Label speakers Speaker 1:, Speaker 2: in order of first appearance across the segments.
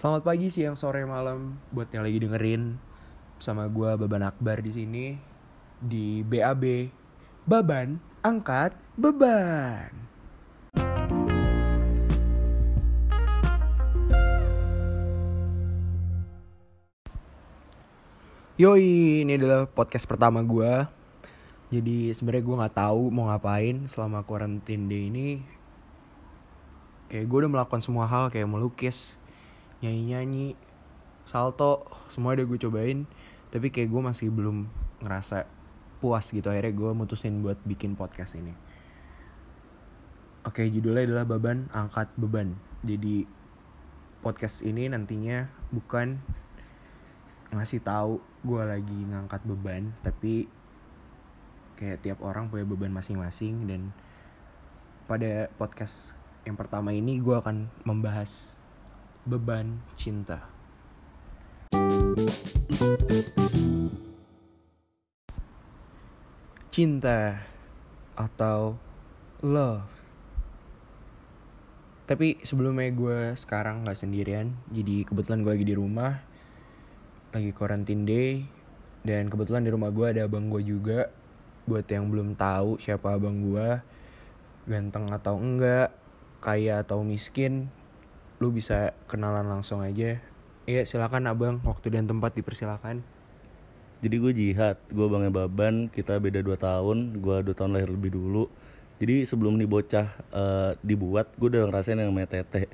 Speaker 1: Selamat pagi, siang, sore, malam buat yang lagi dengerin sama gua Baban Akbar di sini di BAB Baban angkat beban. Yoi, ini adalah podcast pertama gua. Jadi sebenarnya gua nggak tahu mau ngapain selama quarantine day ini. Kayak gue udah melakukan semua hal kayak melukis, nyanyi-nyanyi, salto, semua udah gue cobain. Tapi kayak gue masih belum ngerasa puas gitu. Akhirnya gue mutusin buat bikin podcast ini. Oke, judulnya adalah Baban Angkat Beban. Jadi podcast ini nantinya bukan ngasih tahu gue lagi ngangkat beban, tapi kayak tiap orang punya beban masing-masing dan pada podcast yang pertama ini gue akan membahas beban cinta. Cinta atau love. Tapi sebelumnya gue sekarang nggak sendirian, jadi kebetulan gue lagi di rumah, lagi quarantine day, dan kebetulan di rumah gue ada abang gue juga. Buat yang belum tahu siapa abang gue, ganteng atau enggak, kaya atau miskin, lu bisa kenalan langsung aja. Iya silakan abang, waktu dan tempat dipersilakan.
Speaker 2: Jadi gue jihad, gue bangnya Baban, kita beda 2 tahun, gue 2 tahun lahir lebih dulu. Jadi sebelum nih bocah eh, dibuat, gue udah ngerasain yang namanya tete.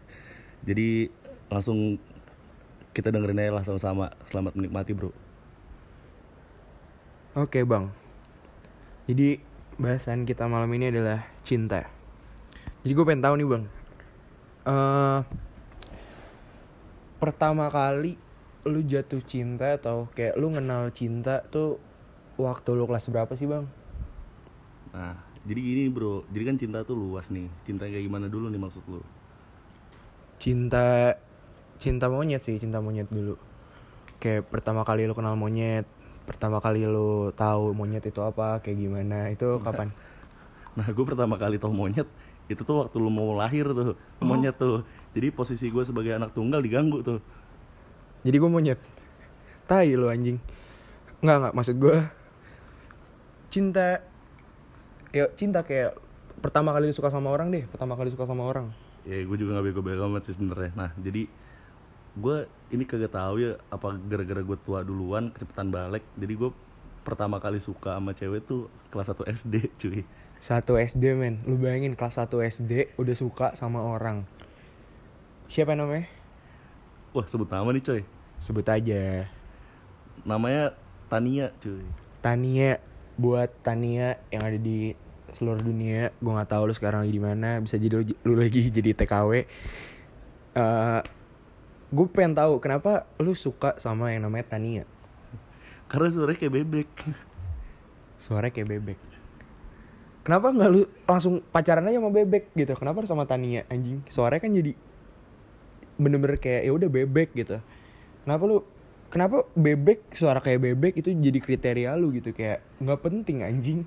Speaker 2: Jadi langsung kita dengerin aja lah sama-sama. Selamat menikmati bro.
Speaker 1: Oke bang, jadi bahasan kita malam ini adalah cinta. Jadi gue pengen tahu nih bang, eh pertama kali lu jatuh cinta atau kayak lu kenal cinta tuh waktu lu kelas berapa sih bang?
Speaker 2: Nah, jadi gini bro, jadi kan cinta tuh luas nih. Cinta kayak gimana dulu nih maksud lu?
Speaker 1: Cinta, cinta monyet sih, cinta monyet dulu. Kayak pertama kali lu kenal monyet, pertama kali lu tahu monyet itu apa, kayak gimana, itu kapan?
Speaker 2: Nah, gue pertama kali tau monyet itu tuh waktu lu mau lahir tuh monyet tuh. Jadi posisi gue sebagai anak tunggal diganggu tuh.
Speaker 1: Jadi gue monyet. Tai lu anjing. Enggak enggak maksud gue cinta ya cinta kayak pertama kali suka sama orang deh, pertama kali suka sama orang.
Speaker 2: Ya gue juga gak bego-bego amat sih sebenarnya. Nah jadi gue ini kagak tahu ya apa gara-gara gue tua duluan kecepatan balik. Jadi gue pertama kali suka sama cewek tuh kelas 1 SD cuy.
Speaker 1: Satu SD men, lu bayangin kelas 1 SD udah suka sama orang. Siapa namanya?
Speaker 2: Wah sebut nama nih coy.
Speaker 1: Sebut aja.
Speaker 2: Namanya Tania cuy.
Speaker 1: Tania buat Tania yang ada di seluruh dunia gue nggak tahu lu sekarang lagi di mana bisa jadi lu, lu lagi jadi TKW Eh gue pengen tahu kenapa lu suka sama yang namanya Tania
Speaker 2: Karena suaranya kayak bebek.
Speaker 1: suaranya kayak bebek kenapa nggak lu langsung pacaran aja sama bebek gitu? Kenapa harus sama Tania anjing? Suaranya kan jadi bener-bener kayak ya udah bebek gitu. Kenapa lu kenapa bebek suara kayak bebek itu jadi kriteria lu gitu? Kayak nggak penting anjing.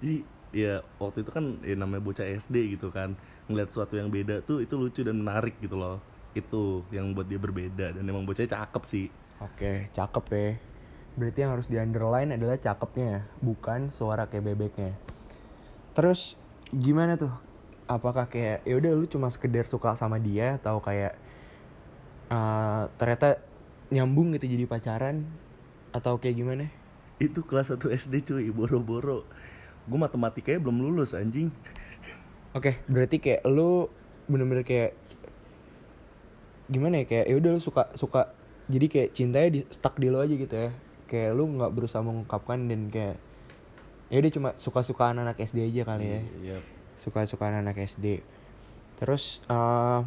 Speaker 2: Jadi ya waktu itu kan ya namanya bocah SD gitu kan. Ngeliat sesuatu yang beda tuh itu lucu dan menarik gitu loh. Itu yang buat dia berbeda. Dan emang bocahnya cakep sih.
Speaker 1: Oke, cakep ya. Berarti yang harus di underline adalah cakepnya, bukan suara kayak bebeknya. Terus gimana tuh? Apakah kayak ya udah lu cuma sekedar suka sama dia atau kayak eh, ternyata nyambung gitu jadi pacaran atau kayak gimana?
Speaker 2: itu kelas 1 SD cuy boro-boro gue matematikanya belum lulus anjing
Speaker 1: Oke, berarti kayak lu bener-bener kayak gimana ya kayak ya udah lu suka suka jadi kayak cintanya di stuck di lo aja gitu ya. Kayak lu nggak berusaha mengungkapkan dan kayak ya udah cuma suka-suka anak SD aja kali ya.
Speaker 2: Iya.
Speaker 1: Suka-suka anak SD. Terus eh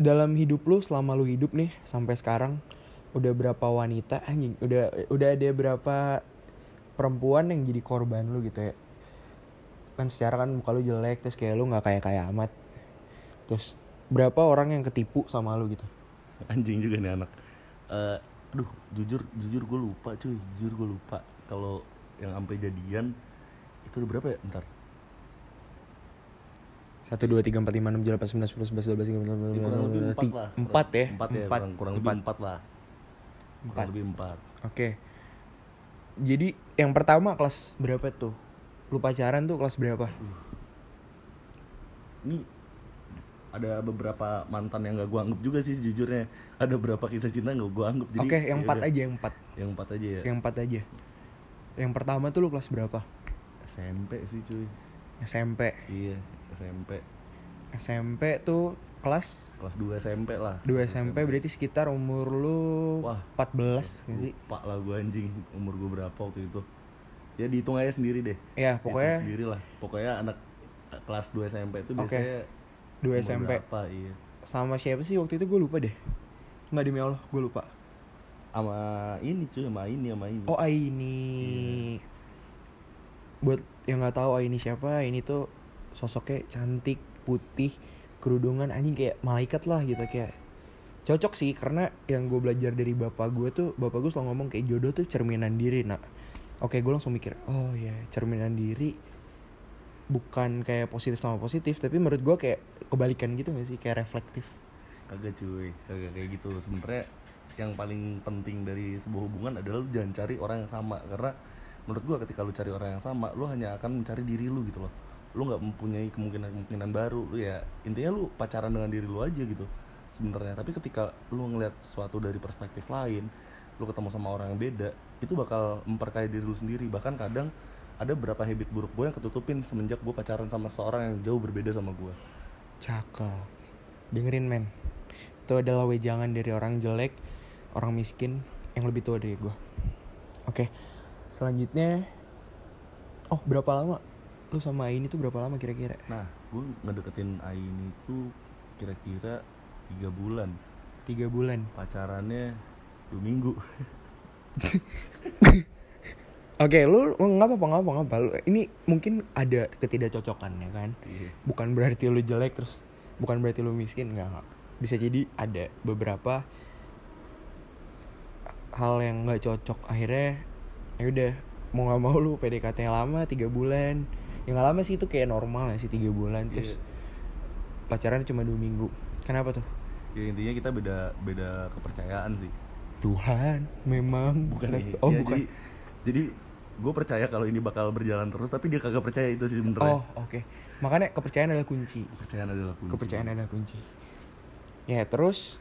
Speaker 1: dalam hidup lu selama lu hidup nih sampai sekarang udah berapa wanita anjing udah udah ada berapa perempuan yang jadi korban lu gitu ya kan secara kan muka lu jelek terus kayak lu nggak kayak kayak amat terus berapa orang yang ketipu sama lu gitu
Speaker 2: anjing juga nih anak Eh, aduh jujur jujur gue lupa cuy jujur gue lupa kalau yang sampai jadian itu udah berapa ya? Ntar
Speaker 1: Satu dua tiga empat lima enam tujuh delapan sembilan sepuluh sebelas dua belas tiga empat
Speaker 2: Ya, lebih empat lah.
Speaker 1: empat ya?
Speaker 2: Empat ya kurang, kurang lebih empat. lah.
Speaker 1: Empat.
Speaker 2: kurang lebih empat.
Speaker 1: Oke. Jadi yang pertama kelas berapa tuh? Lu pacaran tuh kelas berapa?
Speaker 2: ini ada beberapa mantan yang gak gua anggap juga sih sejujurnya. Ada beberapa kisah cinta gak gua anggap. Jadi
Speaker 1: Oke, yang
Speaker 2: ya
Speaker 1: empat aja, yang empat.
Speaker 2: yang empat aja ya.
Speaker 1: Yang empat aja. Yang pertama tuh lu kelas berapa?
Speaker 2: SMP sih cuy
Speaker 1: SMP.
Speaker 2: iya SMP
Speaker 1: SMP tuh kelas
Speaker 2: kelas 2 SMP lah
Speaker 1: 2 SMP berarti sekitar umur lu
Speaker 2: Wah.
Speaker 1: 14 nggak sih?
Speaker 2: lupa lah gua anjing umur gua berapa waktu itu ya dihitung aja sendiri deh
Speaker 1: Ya, pokoknya
Speaker 2: sendiri lah pokoknya anak eh, kelas 2 SMP itu biasanya
Speaker 1: 2
Speaker 2: umur
Speaker 1: SMP.
Speaker 2: berapa iya
Speaker 1: Sama siapa sih waktu itu gue lupa deh. Enggak demi Allah, gue lupa.
Speaker 2: Sama ini cuy sama ini sama ini
Speaker 1: Oh, Aini. Buat yang nggak tahu Aini siapa, ini tuh sosoknya cantik, putih, kerudungan anjing kayak malaikat lah gitu kayak cocok sih karena yang gue belajar dari bapak gue tuh bapak gue selalu ngomong kayak jodoh tuh cerminan diri nak. Oke gue langsung mikir oh ya cerminan diri bukan kayak positif sama positif tapi menurut gue kayak kebalikan gitu gak sih? Kayak reflektif.
Speaker 2: Kagak cuy. Kagak kayak gitu. Sebenarnya yang paling penting dari sebuah hubungan adalah lu jangan cari orang yang sama. Karena menurut gua ketika lu cari orang yang sama lu hanya akan mencari diri lu gitu loh. Lu nggak mempunyai kemungkinan kemungkinan baru. Lu ya intinya lu pacaran dengan diri lu aja gitu sebenarnya. Tapi ketika lu ngeliat sesuatu dari perspektif lain lu ketemu sama orang yang beda itu bakal memperkaya diri lu sendiri. Bahkan kadang ada beberapa habit buruk gue yang ketutupin semenjak gue pacaran sama seorang yang jauh berbeda sama gue
Speaker 1: cakep. Dengerin men. Itu adalah wejangan dari orang jelek orang miskin yang lebih tua dari gue oke selanjutnya oh berapa lama lu sama ini tuh berapa lama kira-kira
Speaker 2: Nah, gue ngedeketin Aini itu kira-kira tiga bulan.
Speaker 1: tiga bulan
Speaker 2: Pacarannya dua minggu.
Speaker 1: oke lu lu nggak apa-apa nggak apa nggak apa Lu- ini mungkin ada ketidakcocokan ya kan
Speaker 2: Iya.
Speaker 1: bukan berarti lu jelek terus bukan berarti lu miskin nggak. bisa jadi ada beberapa hal yang nggak cocok akhirnya ya udah mau nggak mau lu PDKT lama tiga bulan yang nggak lama sih itu kayak normal ya sih tiga bulan terus
Speaker 2: Iya.
Speaker 1: pacaran cuma dua minggu kenapa tuh
Speaker 2: Ya intinya kita beda beda kepercayaan sih.
Speaker 1: Tuhan memang
Speaker 2: Bukan nih.
Speaker 1: oh
Speaker 2: Ya,
Speaker 1: bukan
Speaker 2: Jadi, jadi gue percaya kalau ini bakal berjalan terus, tapi dia kagak percaya itu sih sebenarnya.
Speaker 1: oh oke makanya kepercayaan adalah kunci
Speaker 2: Kepercayaan adalah kunci.
Speaker 1: kepercayaan adalah kunci ya terus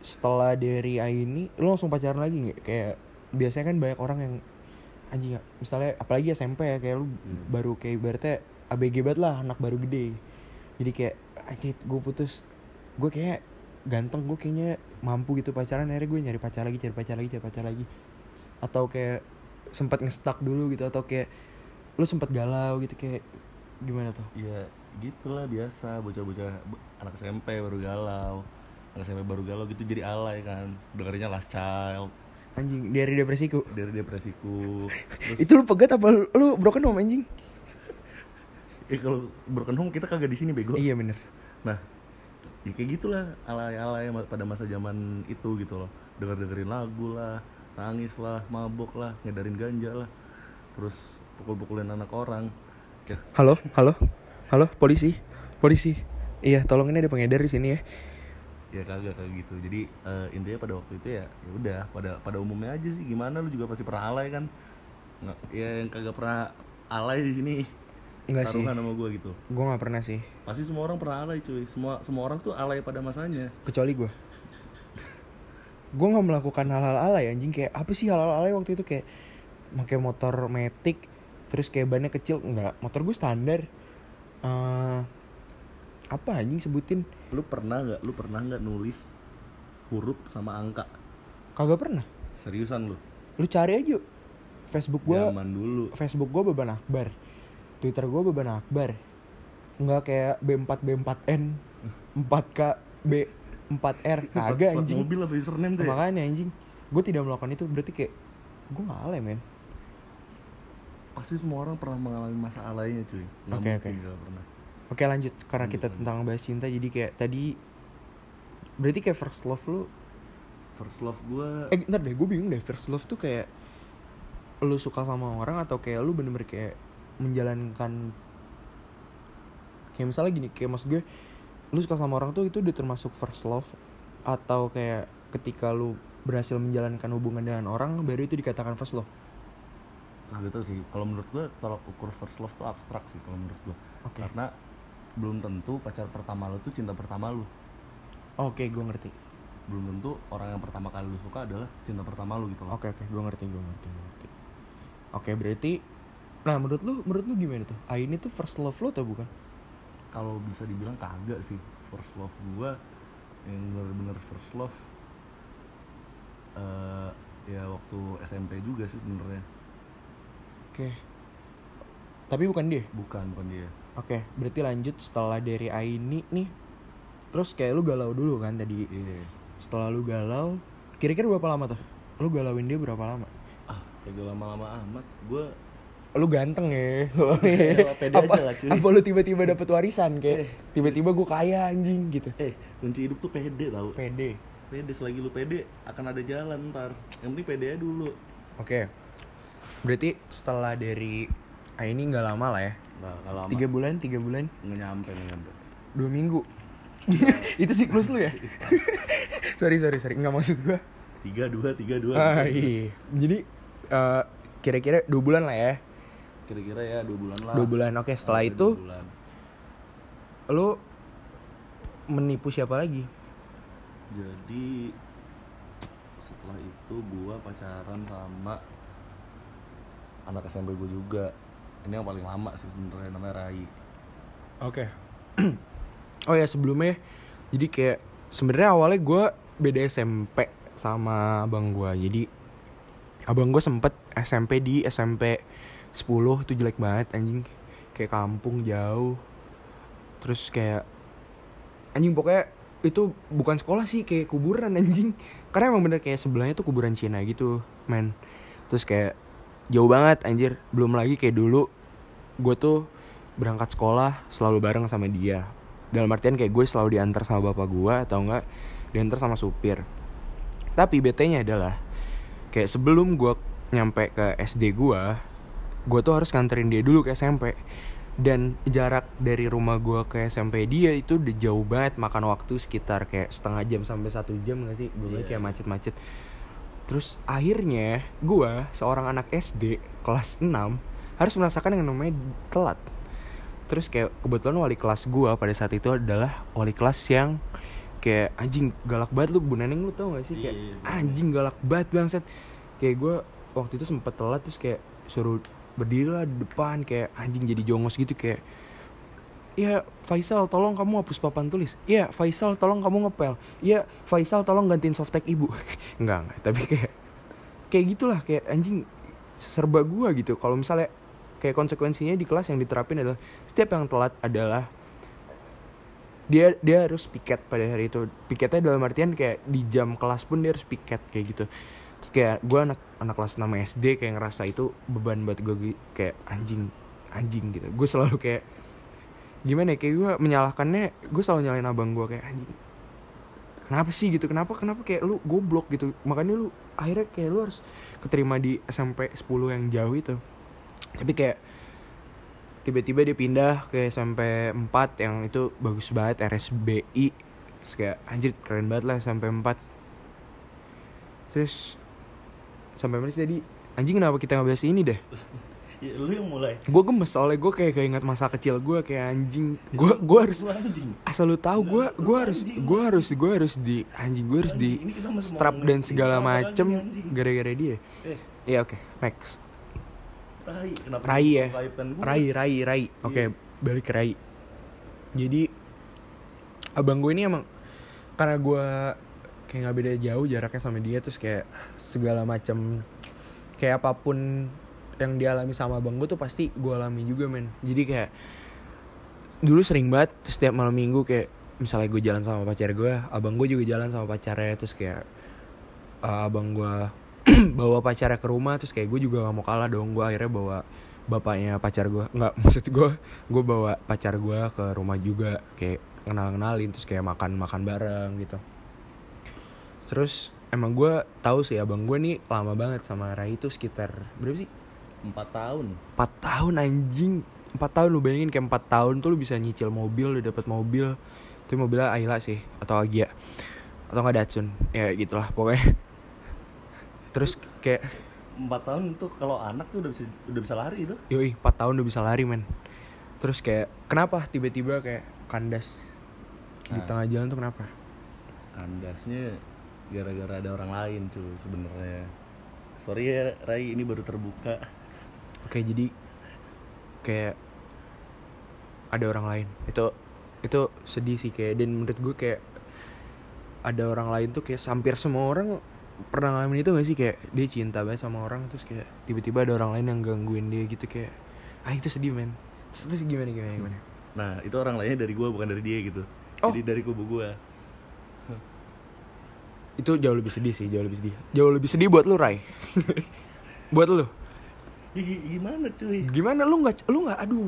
Speaker 1: setelah dari ini lu langsung pacaran lagi nggak? Kayak biasanya kan banyak orang yang anjing ya, misalnya apalagi SMP ya kayak lu
Speaker 2: Hmm.
Speaker 1: baru kayak ibaratnya ABG banget lah anak baru gede. Jadi kayak anjing gue putus. Gue kayak ganteng gue kayaknya mampu gitu pacaran akhirnya gue nyari pacar lagi cari pacar lagi cari pacar lagi. Atau kayak sempat ngestak dulu gitu atau kayak lu sempat galau gitu kayak gimana tuh?
Speaker 2: Ya gitulah biasa bocah-bocah anak SMP baru galau. SMP baru galau gitu jadi alay kan. Dengerinnya last child
Speaker 1: anjing dari depresiku
Speaker 2: dari depresiku. Terus
Speaker 1: itu lu pegat apa lu, lu broken home anjing
Speaker 2: eh kalau broken home kita kagak di sini bego.
Speaker 1: iya bener
Speaker 2: Nah, ya kayak gitulah alay-alay pada masa zaman itu gitu loh. Denger-dengerin lagu lah, nangis lah, mabok lah, ngedarin ganja lah. Terus pukul-pukulin anak orang. Ya,
Speaker 1: halo halo halo polisi polisi iya tolong ini ada pengedar di sini ya
Speaker 2: ya kagak kayak gitu. Jadi eh, intinya pada waktu itu ya ya udah pada pada umumnya aja sih gimana lu juga pasti pernah alay kan. Nggak, ya yang kagak pernah alay di sini
Speaker 1: enggak sih
Speaker 2: taruhan sama gue gitu.
Speaker 1: gue nggak pernah sih
Speaker 2: Pasti semua orang pernah alay cuy. Semua semua orang tuh alay pada masanya.
Speaker 1: kecuali gue gue nggak melakukan hal-hal alay anjing kayak apa sih hal-hal alay waktu itu kayak pakai motor metik terus kayak bannya kecil enggak motor gue standar Eh apa anjing sebutin?
Speaker 2: Lu pernah nggak? Lu pernah nggak nulis huruf sama angka?
Speaker 1: kagak pernah.
Speaker 2: Seriusan lu?
Speaker 1: lu cari aja Facebook gue
Speaker 2: Zaman dulu.
Speaker 1: Facebook gue beban akbar. Twitter gue beban akbar. Nggak kayak B4 B4N 4K B4R kagak
Speaker 2: Plat
Speaker 1: anjing.
Speaker 2: mobil apa username tuh ya?
Speaker 1: makanya anjing. Gue tidak melakukan itu berarti kayak gue nggak alay men.
Speaker 2: Pasti semua orang pernah mengalami masa alaynya cuy. Nggak
Speaker 1: Oke,
Speaker 2: mungkin nggak pernah
Speaker 1: oke lanjut. Karena kita
Speaker 2: Lanjut,
Speaker 1: tentang bahas cinta jadi kayak tadi berarti kayak first love lu?
Speaker 2: First love gue
Speaker 1: eh ntar deh gue bingung deh. First love tuh kayak lu suka sama orang atau kayak lu bener-bener kayak menjalankan kayak misalnya gini kayak maksud gue lu suka sama orang tuh itu udah termasuk first love atau kayak ketika lu berhasil menjalankan hubungan dengan orang baru itu dikatakan first love?
Speaker 2: Nah gitu sih, kalau menurut gue tolak ukur first love tuh abstrak sih kalau menurut gue
Speaker 1: oke.
Speaker 2: Karena belum tentu pacar pertama lu tuh cinta pertama lu.
Speaker 1: Oke gue ngerti.
Speaker 2: Belum tentu orang yang pertama kali lu suka adalah cinta pertama lu gitu loh.
Speaker 1: Oke oke gue ngerti gue ngerti gue ngerti. Oke berarti nah menurut lu menurut lu gimana tuh? Ah ini tuh first love lo atau bukan?
Speaker 2: Kalau bisa dibilang kagak sih. First love gue yang bener-bener first love eh Ya waktu SMP juga sih sebenarnya.
Speaker 1: Oke tapi bukan dia
Speaker 2: Bukan, bukan dia
Speaker 1: Oke, berarti lanjut setelah dari Aini nih. Terus kayak lu galau dulu kan tadi.
Speaker 2: Iya
Speaker 1: Setelah lu galau, kira-kira berapa lama tuh? Lu galauin dia berapa lama?
Speaker 2: Ah, kagak lama-lama amat Gue
Speaker 1: Lu ganteng ya.
Speaker 2: Ya, pede
Speaker 1: apa,
Speaker 2: aja lah, cuy.
Speaker 1: apa lu tiba-tiba dapet warisan kayak
Speaker 2: Eh.
Speaker 1: tiba-tiba gue kaya anjing gitu.
Speaker 2: Eh, kunci hidup tuh pede tau
Speaker 1: Pede.
Speaker 2: Pede, selagi lu pede akan ada jalan ntar Yang penting pede aja dulu
Speaker 1: Oke. Berarti setelah dari Aini nggak lama lah ya.
Speaker 2: Nah, lama
Speaker 1: Tiga bulan, tiga bulan,
Speaker 2: nggak nyampe, nggak nyampe
Speaker 1: dua minggu. Itu siklus lu ya? sorry, sorry, sorry. Nggak maksud gue.
Speaker 2: Tiga, dua, tiga, dua
Speaker 1: Ah, iya. Jadi eh, kira-kira dua bulan lah ya.
Speaker 2: Kira-kira ya dua bulan lah
Speaker 1: Dua bulan. Oke, setelah
Speaker 2: Sampai
Speaker 1: itu
Speaker 2: bulan.
Speaker 1: lu menipu siapa lagi?
Speaker 2: Jadi setelah itu gua pacaran sama anak SMP gue juga ini yang paling lama sih sebenarnya namanya Rai
Speaker 1: Oke. oh ya sebelumnya, jadi kayak sebenarnya awalnya gue beda SMP sama abang gue. Jadi abang gue sempet SMP di SMP 10 itu jelek banget anjing. Kayak kampung jauh. Terus kayak anjing pokoknya itu bukan sekolah sih kayak kuburan anjing. Karena emang bener kayak sebelahnya tuh kuburan Cina gitu, men. Terus kayak jauh banget anjir. Belum lagi kayak dulu gue tuh berangkat sekolah selalu bareng sama dia. Dalam artian kayak gue selalu diantar sama bapak gue atau enggak diantar sama supir. Tapi bt nya adalah kayak sebelum gue nyampe ke SD gue gue tuh harus nganterin dia dulu ke SMP dan jarak dari rumah gue ke SMP dia itu udah jauh banget makan waktu sekitar kayak setengah jam sampai satu jam gak sih? Belum lagi
Speaker 2: Iya.
Speaker 1: kayak macet-macet terus akhirnya gue seorang anak SD kelas 6 harus merasakan yang namanya telat. Terus kayak kebetulan wali kelas gua pada saat itu adalah wali kelas yang kayak anjing galak banget lu Bu Neneng lu tau gak sih? Kayak
Speaker 2: Iya, iya,
Speaker 1: anjing galak banget bangset kayak gua waktu itu sempet telat terus kayak suruh berdiri lah di depan kayak anjing jadi jongos gitu kayak Iya Faisal tolong kamu hapus papan tulis. Iya Faisal tolong kamu ngepel. Iya Faisal tolong gantiin softtek ibu. Enggak enggak tapi kayak Kayak gitulah kayak anjing serba gua gitu. Kalau misalnya kayak konsekuensinya di kelas yang diterapin adalah setiap yang telat adalah dia dia harus piket pada hari itu. Piketnya dalam artian kayak di jam kelas pun dia harus piket kayak gitu. Terus kayak gue anak anak kelas 6 SD kayak ngerasa itu beban buat gue kayak anjing anjing gitu. Gue selalu kayak gimana ya kayak gue menyalahkannya gue selalu nyalain abang gue kayak anjing kenapa sih gitu? Kenapa kenapa kayak lu goblok gitu? Makanya lu akhirnya kayak lu harus keterima di SMP 10 yang jauh itu. Tapi kayak tiba-tiba dia pindah ke SMP 4 yang itu bagus banget RSBI terus kayak anjir keren banget lah SMP 4 terus sampai mana sih tadi? Anjing kenapa kita nggak bahas ini deh
Speaker 2: ya, lu yang mulai.
Speaker 1: Gue gemes soalnya gue kayak keinget masa kecil gue kayak anjing. Gue gue harus
Speaker 2: Lu anjing.
Speaker 1: asal lu tahu gue
Speaker 2: Lu
Speaker 1: gue harus gue harus gue harus di anjing gue harus di strap dan segala macem gara-gara dia.
Speaker 2: Eh.
Speaker 1: Iya oke next.
Speaker 2: Rai kenapa
Speaker 1: Rai
Speaker 2: lu
Speaker 1: ya? Rai Rai Rai. Oke
Speaker 2: Iya.
Speaker 1: balik ke Rai. Jadi abang gue ini emang karena gue kayak nggak beda jauh jaraknya sama dia terus kayak segala macam kayak apa pun yang dialami sama abang gue tuh pasti gue alami juga men. Jadi kayak dulu sering banget terus setiap malam minggu kayak misalnya gue jalan sama pacar gue abang gue juga jalan sama pacarnya terus kayak uh, abang gue bawa pacarnya ke rumah terus kayak gue juga gak mau kalah dong gue akhirnya bawa bapaknya pacar gue nggak maksud gue gue bawa pacar gue ke rumah juga kayak kenal kenalin terus kayak makan makan bareng gitu. Terus emang gue tahu sih abang gue nih lama banget sama Rai itu sekitar berapa sih
Speaker 2: empat tahun.
Speaker 1: 4 tahun anjing. Empat tahun lu bayangin kayak empat tahun tuh lu bisa nyicil mobil lu dapat mobil. Tapi mobilnya Ayla sih atau Agia. Atau nggak Datsun. Ya gitulah pokoknya. Terus kayak
Speaker 2: empat tahun tuh kalau anak tuh udah bisa udah bisa lari itu.
Speaker 1: Yoi empat tahun udah bisa lari men. Terus kayak kenapa tiba-tiba kayak kandas? Di
Speaker 2: Nah.
Speaker 1: tengah jalan tuh kenapa?
Speaker 2: Kandasnya gara-gara ada orang lain cuy sebenarnya. Sorry ya Rai ini baru terbuka
Speaker 1: oke jadi kayak ada orang lain. Itu itu sedih sih kayak dan menurut gue kayak ada orang lain tuh kayak hampir semua orang pernah ngalamin itu gak sih? Kayak dia cinta banget sama orang terus kayak tiba-tiba ada orang lain yang gangguin dia gitu kayak ah itu sedih men. Terus, terus gimana gimana gimana?
Speaker 2: Nah itu orang lainnya dari gua bukan dari dia gitu.
Speaker 1: Oh.
Speaker 2: jadi dari kubu gua.
Speaker 1: Itu jauh lebih sedih sih jauh lebih sedih. Jauh lebih sedih buat lu Rai buat lu
Speaker 2: ya, gi- gimana cuy?
Speaker 1: Gimana? Lu nggak lu nggak aduh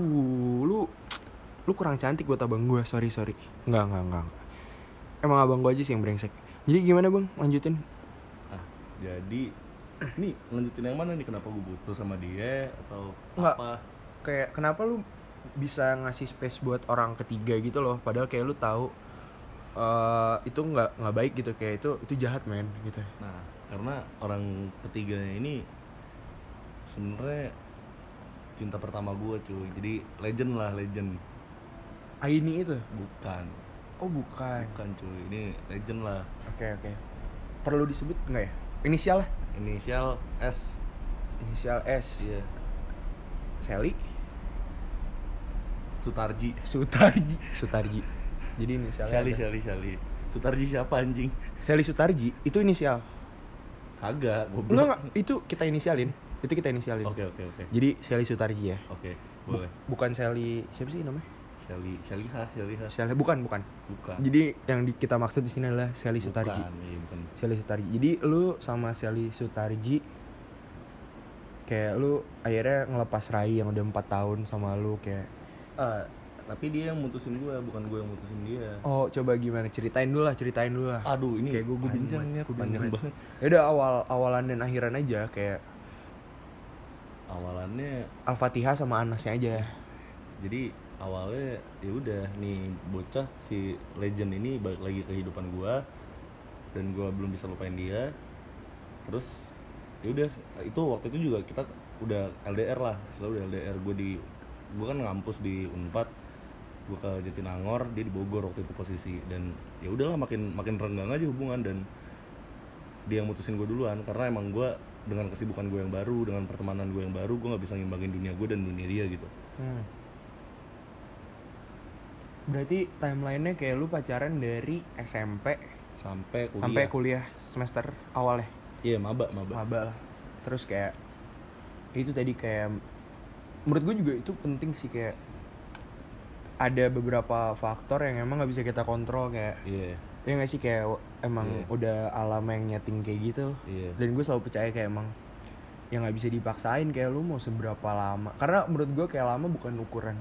Speaker 1: lu lu kurang cantik buat abang gue sorry sorry. Nggak nggak nggak emang abang gue aja sih yang brengsek. Jadi gimana bang? Lanjutin.
Speaker 2: Ah jadi nih lanjutin yang mana nih? Kenapa gua butuh sama dia atau
Speaker 1: Nggak.
Speaker 2: apa?
Speaker 1: Kayak kenapa lu bisa ngasih space buat orang ketiga gitu loh? Padahal kayak lu tahu eh itu nggak nggak baik gitu. Kayak itu itu jahat men gitu.
Speaker 2: Nah karena orang ketiganya ini sebenarnya cinta pertama gua cuy. Jadi legend lah legend.
Speaker 1: Aini itu?
Speaker 2: Bukan.
Speaker 1: Oh bukan.
Speaker 2: Bukan cuy. Ini legend lah.
Speaker 1: Oke oke. Perlu disebut nggak ya? Inisial lah.
Speaker 2: Inisial S.
Speaker 1: Inisial S.
Speaker 2: Iya.
Speaker 1: Sally?
Speaker 2: Sutarji.
Speaker 1: Sutarji. Sutarji. Jadi inisialnya ada.
Speaker 2: Shali Shali Sutarji siapa anjing?
Speaker 1: Sally Sutarji? Itu inisial?
Speaker 2: Kagak goblok.
Speaker 1: Enggak, enggak, itu kita inisialin. Itu kita inisialin.
Speaker 2: oke oke oke
Speaker 1: Jadi Sally Sutarji ya.
Speaker 2: oke boleh
Speaker 1: Bukan Sally siapa sih namanya?
Speaker 2: Shali Shaliha Shaliha
Speaker 1: Sally bukan, bukan.
Speaker 2: bukan
Speaker 1: Jadi yang di- kita maksud di sini adalah Sally Sutarji.
Speaker 2: bukan iya, bukan
Speaker 1: Sally Sutarji. Jadi lu sama Sally Sutarji kayak lu akhirnya ngelepas Rai yang udah 4 tahun sama lu kayak
Speaker 2: ah tapi dia yang mutusin gua bukan gua yang mutusin dia
Speaker 1: oh coba gimana ceritain dulu lah ceritain dulu lah
Speaker 2: aduh ini
Speaker 1: Kayak gua- gua bingung
Speaker 2: panjang
Speaker 1: banget,
Speaker 2: ya panjang
Speaker 1: banget.
Speaker 2: banget
Speaker 1: ya udah awal awalan dan akhiran aja kayak
Speaker 2: awalannya
Speaker 1: Al-Fatihah sama Anasnya aja.
Speaker 2: Jadi awalnya ya udah nih bocah si legend ini balik lagi ke kehidupan gua dan gua belum bisa lupain dia. Terus ya udah itu waktu itu juga kita udah LDR lah selalu udah LDR gue di gue kan ngampus di Unpad gue ke Jatinangor dia di Bogor waktu itu posisi. Dan ya udahlah makin makin renggang aja hubungan dan dia yang mutusin gue duluan. Karena emang gue dengan kesibukan gue yang baru dengan pertemanan gue yang baru gue nggak bisa ngimbangin dunia gue dan dunia dia gitu.
Speaker 1: Hmm. Berarti timelinenya kayak lu pacaran dari SMP
Speaker 2: sampai kuliah.
Speaker 1: sampai kuliah semester awal ya,
Speaker 2: iya maba maba.
Speaker 1: Maba lah. Terus kayak itu tadi kayak menurut gue juga itu penting sih kayak ada beberapa faktor yang emang nggak bisa kita kontrol kayak
Speaker 2: iya.
Speaker 1: Ya nggak sih kayak emang
Speaker 2: Iya.
Speaker 1: udah alam yang nyeting kayak gitu.
Speaker 2: Iya.
Speaker 1: Dan gue selalu percaya kayak emang yang nggak bisa dipaksain kayak lu mau seberapa lama. Karena menurut gue kayak lama bukan ukuran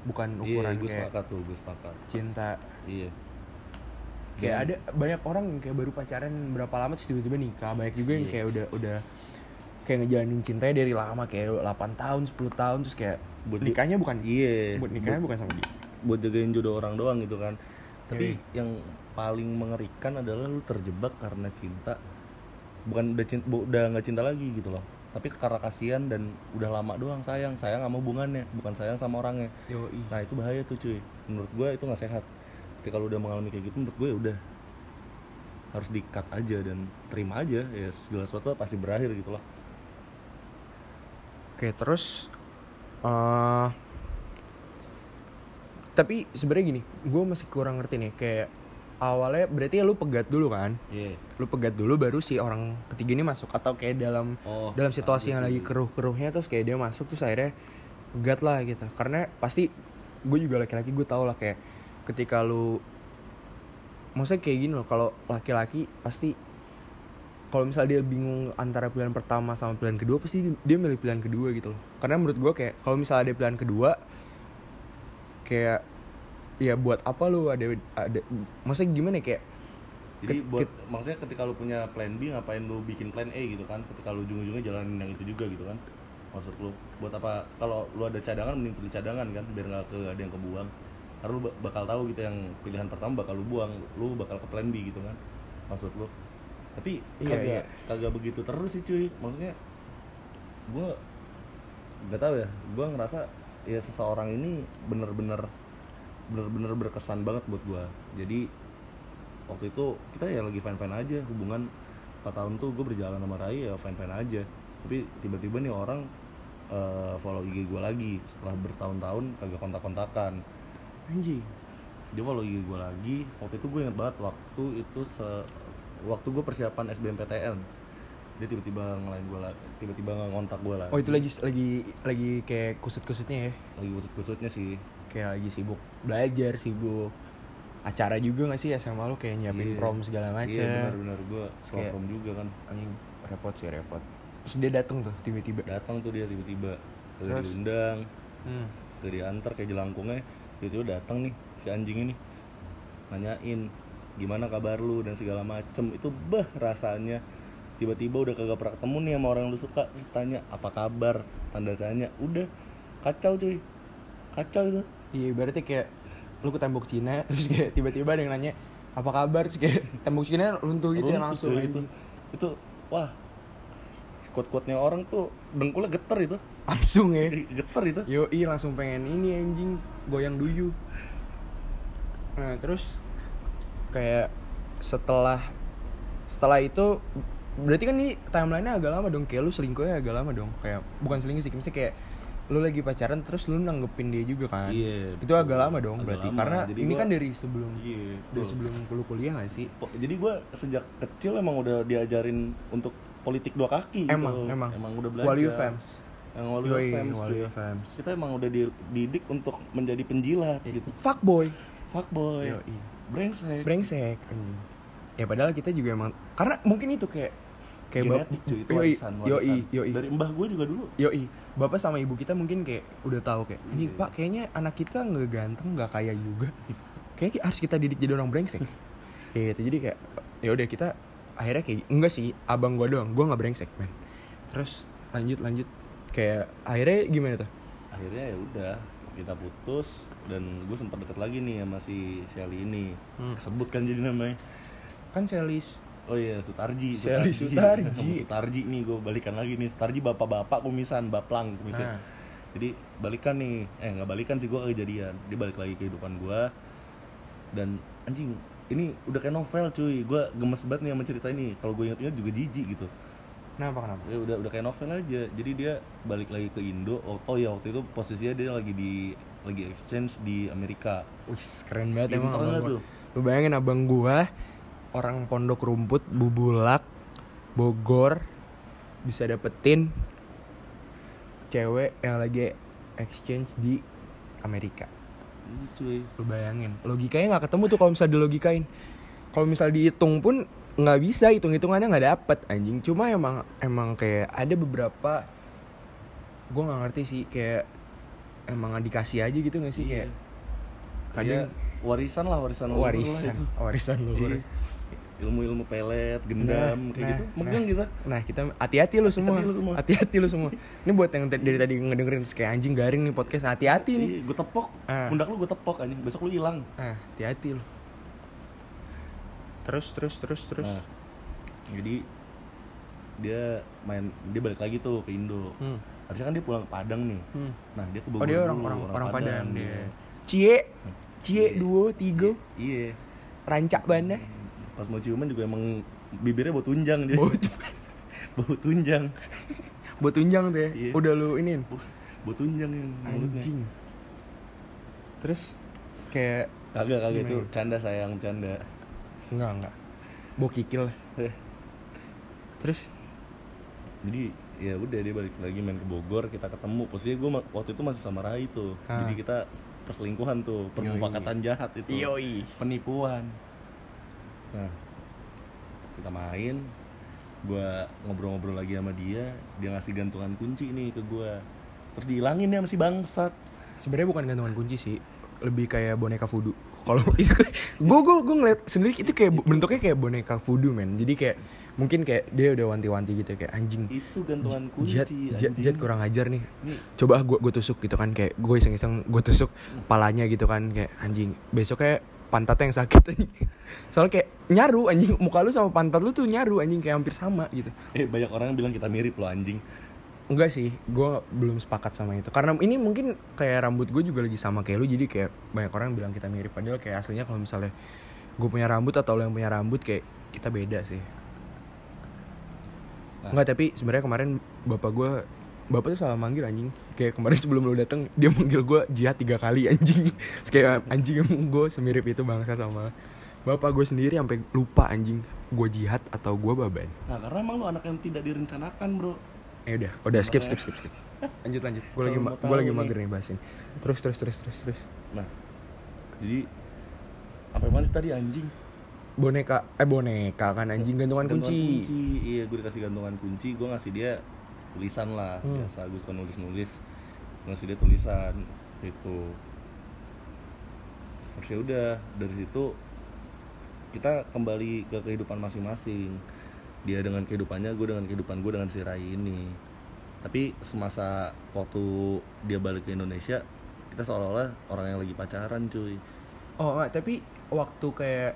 Speaker 1: bukan
Speaker 2: iya
Speaker 1: ukuran
Speaker 2: gue
Speaker 1: kayak
Speaker 2: sepakat tuh gue sepakat.
Speaker 1: cinta.
Speaker 2: Iya.
Speaker 1: Kayak
Speaker 2: Dan-
Speaker 1: ada banyak orang yang kayak baru pacaran berapa lama terus tiba-tiba nikah. Banyak juga yang
Speaker 2: Iya.
Speaker 1: kayak udah udah kayak ngejalanin cintanya dari lama kayak 8 tahun 10 tahun terus kayak
Speaker 2: Buat
Speaker 1: nikahnya bukan
Speaker 2: iya.
Speaker 1: buat nikahnya bukan sama dia.
Speaker 2: buat jagain jodoh orang doang gitu kan tapi
Speaker 1: Yoi.
Speaker 2: yang paling mengerikan adalah lu terjebak karena cinta. Bukan udah cinta udah nggak cinta lagi gitu loh. Tapi karena kasihan dan udah lama doang sayang. Sayang sama hubungannya bukan sayang sama orangnya.
Speaker 1: Yoi.
Speaker 2: nah itu bahaya tuh cuy. Menurut gue itu nggak sehat. Ketika lu udah mengalami kayak gitu menurut gue ya udah. Harus di cut aja dan terima aja. Ya segala sesuatu pasti berakhir gitu loh.
Speaker 1: Oke terus eh tapi sebenarnya gini gue masih kurang ngerti nih kayak awalnya berarti ya lu pegat dulu kan?
Speaker 2: Iya.
Speaker 1: Lu pegat dulu baru si orang ketiga ini masuk atau kayak dalam
Speaker 2: oh
Speaker 1: dalam situasi yang
Speaker 2: ada
Speaker 1: lagi
Speaker 2: tuh.
Speaker 1: keruh-keruhnya terus kayak dia masuk terus akhirnya pegat lah gitu. Karena pasti gue juga laki-laki gue tau lah kayak ketika lu maksudnya kayak gini loh kalau laki-laki pasti kalau misalnya dia bingung antara pilihan pertama sama pilihan kedua pasti dia milih pilihan kedua gitu loh. Karena menurut gue kayak kalau misalnya ada pilihan kedua kayak ya buat apa lu ada ada maksudnya gimana ya, kayak
Speaker 2: Jadi buat
Speaker 1: ket-
Speaker 2: maksudnya ketika lu punya plan B ngapain lu bikin plan A gitu kan? Ketika lu ujung-ujungnya jalanin yang itu juga gitu kan? maksud lu buat apa? Kalau lu ada cadangan mending pilih cadangan kan biar nggak ke ada yang kebuang. Karena lu ba- bakal tahu gitu yang pilihan pertama bakal lu buang lu bakal ke plan B gitu kan? Maksud lu. Tapi
Speaker 1: Iya,
Speaker 2: kagak
Speaker 1: iya.
Speaker 2: kagak begitu terus sih cuy. Maksudnya gua nggak tahu ya. Gua ngerasa ya seseorang ini bener-bener bener-bener berkesan banget buat gua. Jadi waktu itu kita ya lagi fine aja hubungan 4 tahun tuh gue berjalan sama Rai ya fine aja. Tapi tiba-tiba nih orang eh, follow IG gue lagi. Setelah bertahun-tahun kagak kontak-kontakan.
Speaker 1: Anjing.
Speaker 2: Dia follow IG gue lagi. Waktu itu gue inget banget waktu itu se waktu gue persiapan SBMPTN dia tiba-tiba ngelain gue lagi tiba-tiba ngontak gue lagi.
Speaker 1: Oh itu lagi lagi lagi kayak kusut-kusutnya ya?
Speaker 2: Lagi kusut-kusutnya sih
Speaker 1: kayak lagi sibuk belajar sibuk acara juga gak sih SMA lu kayak nyiapin
Speaker 2: Iya.
Speaker 1: prom segala macam
Speaker 2: iya benar-benar gue
Speaker 1: Kayak-
Speaker 2: prom juga kan.
Speaker 1: anjing. Repot sih repot. Terus dia dateng tuh tiba-tiba.
Speaker 2: Datang tuh dia tiba-tiba.
Speaker 1: Terus?
Speaker 2: diundang.
Speaker 1: Hmm.
Speaker 2: udah diantar kayak jelangkungnya. Tiba-tiba datang nih si anjing ini. Nanyain gimana kabar lu? dan segala macem. Itu bah rasanya. Tiba-tiba udah kagak pernah ketemu nih sama orang yang lu suka. Terus tanya apa kabar? Tanda tanya. Udah kacau cuy. Kacau itu
Speaker 1: iya berarti kayak lu ke tembok Cina terus kayak tiba-tiba ada yang nanya apa kabar? Terus kayak tembok Cina runtuh gitu ya
Speaker 2: Runtuh,
Speaker 1: langsung
Speaker 2: cuy, itu itu wah. Kuat-kuatnya orang tuh dengkulnya geter itu.
Speaker 1: Langsung ya.
Speaker 2: Geter itu.
Speaker 1: Yo langsung pengen ini anjing goyang duyu. Nah terus kayak setelah setelah itu berarti kan ini timelinenya agak lama dong kayak lu selingkuhnya agak lama dong kayak bukan selingkuh sih kayak lu lagi pacaran terus lu nanggepin dia juga kan?
Speaker 2: Iya,
Speaker 1: itu
Speaker 2: betul.
Speaker 1: agak lama dong
Speaker 2: Agak
Speaker 1: berarti
Speaker 2: lama.
Speaker 1: karena
Speaker 2: Jadi
Speaker 1: ini
Speaker 2: gua-
Speaker 1: kan dari sebelum
Speaker 2: iya
Speaker 1: dari sebelum lu kuliah gak sih?
Speaker 2: Jadi gue sejak kecil emang udah diajarin untuk politik dua kaki
Speaker 1: emang
Speaker 2: gitu.
Speaker 1: emang.
Speaker 2: Emang udah belajar.
Speaker 1: Walu fans
Speaker 2: yang walu
Speaker 1: Yoi,
Speaker 2: fans kita emang udah dididik untuk menjadi penjilat gitu.
Speaker 1: Fuckboy.
Speaker 2: Fuckboy.
Speaker 1: Yoi.
Speaker 2: brengsek.
Speaker 1: Brengsek anjing. Ya padahal kita juga emang karena mungkin itu kayak kayak bap-
Speaker 2: genetik cuy? Itu
Speaker 1: yoi,
Speaker 2: warisan,
Speaker 1: yoi yoi.
Speaker 2: Dari mbah gue juga dulu.
Speaker 1: Yoi bapak sama ibu kita mungkin kayak udah tahu kayak anjing
Speaker 2: Iya.
Speaker 1: pak kayaknya anak kita nggak ganteng nggak kaya juga. Kayak harus kita didik jadi orang brengsek. Kayak gitu jadi kayak ya udah kita akhirnya kayak enggak sih abang gua doang gua nggak brengsek men. Terus lanjut lanjut. Kayak akhirnya gimana tuh?
Speaker 2: Akhirnya ya udah kita putus dan gue sempat deket lagi nih sama si Shelly ini.
Speaker 1: Hmm.
Speaker 2: sebut kan jadi namanya.
Speaker 1: Kan selis
Speaker 2: Oh iya, Sutarji.
Speaker 1: Sutarji.
Speaker 2: Sama Sutarji nih gue balikan lagi nih. Sutarji bapak-bapak kumisan, baplang kumisan.
Speaker 1: Nah.
Speaker 2: Jadi balikan nih. Eh nggak balikan sih gue kejadian. Dia balik lagi ke kehidupan gue. Dan anjing, ini udah kayak novel cuy. Gue gemes banget nih sama cerita ini. Kalau gue inget-inget juga jijik gitu.
Speaker 1: kenapa kenapa
Speaker 2: Ya udah udah kayak novel aja. Jadi dia balik lagi ke Indo. Oh, oh ya waktu itu posisinya dia lagi di lagi exchange di Amerika.
Speaker 1: Wih, keren banget emang
Speaker 2: tuh?
Speaker 1: Lu bayangin abang gua orang pondok rumput Bubulak Bogor bisa dapetin cewek yang lagi exchange di Amerika.
Speaker 2: Ini cuy.
Speaker 1: Lu bayangin, logikanya nggak ketemu tuh kalau misalnya dilogikain. Kalau misalnya dihitung pun nggak bisa hitung hitungannya nggak dapet anjing. Cuma emang emang kayak ada beberapa gue nggak ngerti sih kayak emang dikasih aja gitu nggak sih
Speaker 2: Iya.
Speaker 1: kayak
Speaker 2: Kadang
Speaker 1: kadang
Speaker 2: warisan lah warisan lah
Speaker 1: warisan warisan.
Speaker 2: Iya. Ilmu-ilmu pelet, gendam,
Speaker 1: Nah,
Speaker 2: kayak
Speaker 1: nah,
Speaker 2: gitu. Megang kita.
Speaker 1: Nah kita hati-hati lu semua,
Speaker 2: Hati-hati lu semua.
Speaker 1: Ini buat yang dari tadi ngedengerin kayak anjing garing nih podcast, hati-hati nih.
Speaker 2: gue tepok.
Speaker 1: Ah.
Speaker 2: Pundak lu gue tepok anjing. Besok lu hilang.
Speaker 1: Ah, hati-hati lu. Terus terus terus terus.
Speaker 2: Nah, jadi dia main dia balik lagi tuh ke Indo.
Speaker 1: Hmm.
Speaker 2: Harusnya kan dia pulang ke Padang nih.
Speaker 1: hmm.
Speaker 2: Nah, dia ke
Speaker 1: Oh
Speaker 2: Bogor
Speaker 1: dia
Speaker 2: dulu,
Speaker 1: orang orang orang Padang dia.
Speaker 2: dia.
Speaker 1: Cie, cie
Speaker 2: Iya.
Speaker 1: duo tiga,
Speaker 2: Iya.
Speaker 1: rancak banda.
Speaker 2: Pas mau ciuman juga emang bibirnya bau tunjang dia.
Speaker 1: Bau,
Speaker 2: bau tunjang.
Speaker 1: bau tunjang tuh ya.
Speaker 2: Iya.
Speaker 1: Udah lu inin.
Speaker 2: Bau tunjang yang mulutnya.
Speaker 1: Anjing. Terus kayak
Speaker 2: Kagak kagak itu canda sayang canda.
Speaker 1: enggak enggak. Bau kikil. lah.
Speaker 2: Eh,
Speaker 1: Terus
Speaker 2: jadi ya udah dia balik lagi main ke Bogor kita ketemu posisinya gue waktu itu masih sama Rai tuh
Speaker 1: Ah.
Speaker 2: jadi kita perselingkuhan tuh permufakatan jahat itu
Speaker 1: Yoi.
Speaker 2: penipuan nah kita main gue ngobrol-ngobrol lagi sama dia dia ngasih gantungan kunci nih ke gue terus dihilangin ya masih bangsat.
Speaker 1: Sebenarnya bukan gantungan kunci sih, lebih kayak boneka voodoo. kalau itu gue gue gue ngeliat sendiri itu kayak bu- bentuknya kayak boneka voodoo men. Jadi kayak mungkin kayak dia udah wanti-wanti gitu kayak anjing
Speaker 2: itu gantungan kunci
Speaker 1: jihad,
Speaker 2: anjing.
Speaker 1: jihad kurang ajar nih.
Speaker 2: Ini
Speaker 1: coba gue gue tusuk gitu kan kayak gue iseng-iseng gue tusuk palanya gitu kan kayak anjing besok kayak pantatnya yang sakit anjing. Soalnya kayak nyaru anjing muka lu sama pantat lu tuh nyaru anjing kayak hampir sama gitu.
Speaker 2: Eh banyak orang yang bilang kita mirip loh anjing.
Speaker 1: Enggak sih gue belum sepakat sama itu. Karena ini mungkin kayak rambut gue juga lagi sama kayak lu jadi kayak banyak orang bilang kita mirip. Padahal kayak aslinya kalau misalnya gue punya rambut atau lo yang punya rambut kayak kita beda sih.
Speaker 2: Nah.
Speaker 1: Enggak tapi sebenarnya kemarin bapak gue bapak tuh salah manggil anjing. Kayak kemarin sebelum lu datang dia manggil gue jihad tiga kali anjing. Terus kayak anjing gue semirip itu bangsa sama bapak gue sendiri sampai lupa anjing. Gue jihad atau gue baban
Speaker 2: nah karena emang lu anak yang tidak direncanakan bro.
Speaker 1: Eh udah, udah skip skip skip skip. Lanjut lanjut. Gue lagi gue lagi mager nih. bahasin. Terus terus terus terus terus.
Speaker 2: nah jadi apa mana sih tadi anjing?
Speaker 1: Boneka. Eh boneka kan anjing. Gantungan kunci.
Speaker 2: iya gue dikasih gantungan kunci. Gue ngasih dia tulisan lah.
Speaker 1: Hmm.
Speaker 2: biasa gue suka nulis nulis ngasih dia tulisan itu terus ya udah dari situ kita kembali ke kehidupan masing-masing. Dia dengan kehidupannya gue dengan kehidupan gue dengan si Rai ini. Tapi semasa waktu dia balik ke Indonesia kita seolah-olah orang yang lagi pacaran cuy.
Speaker 1: Oh enggak, tapi waktu kayak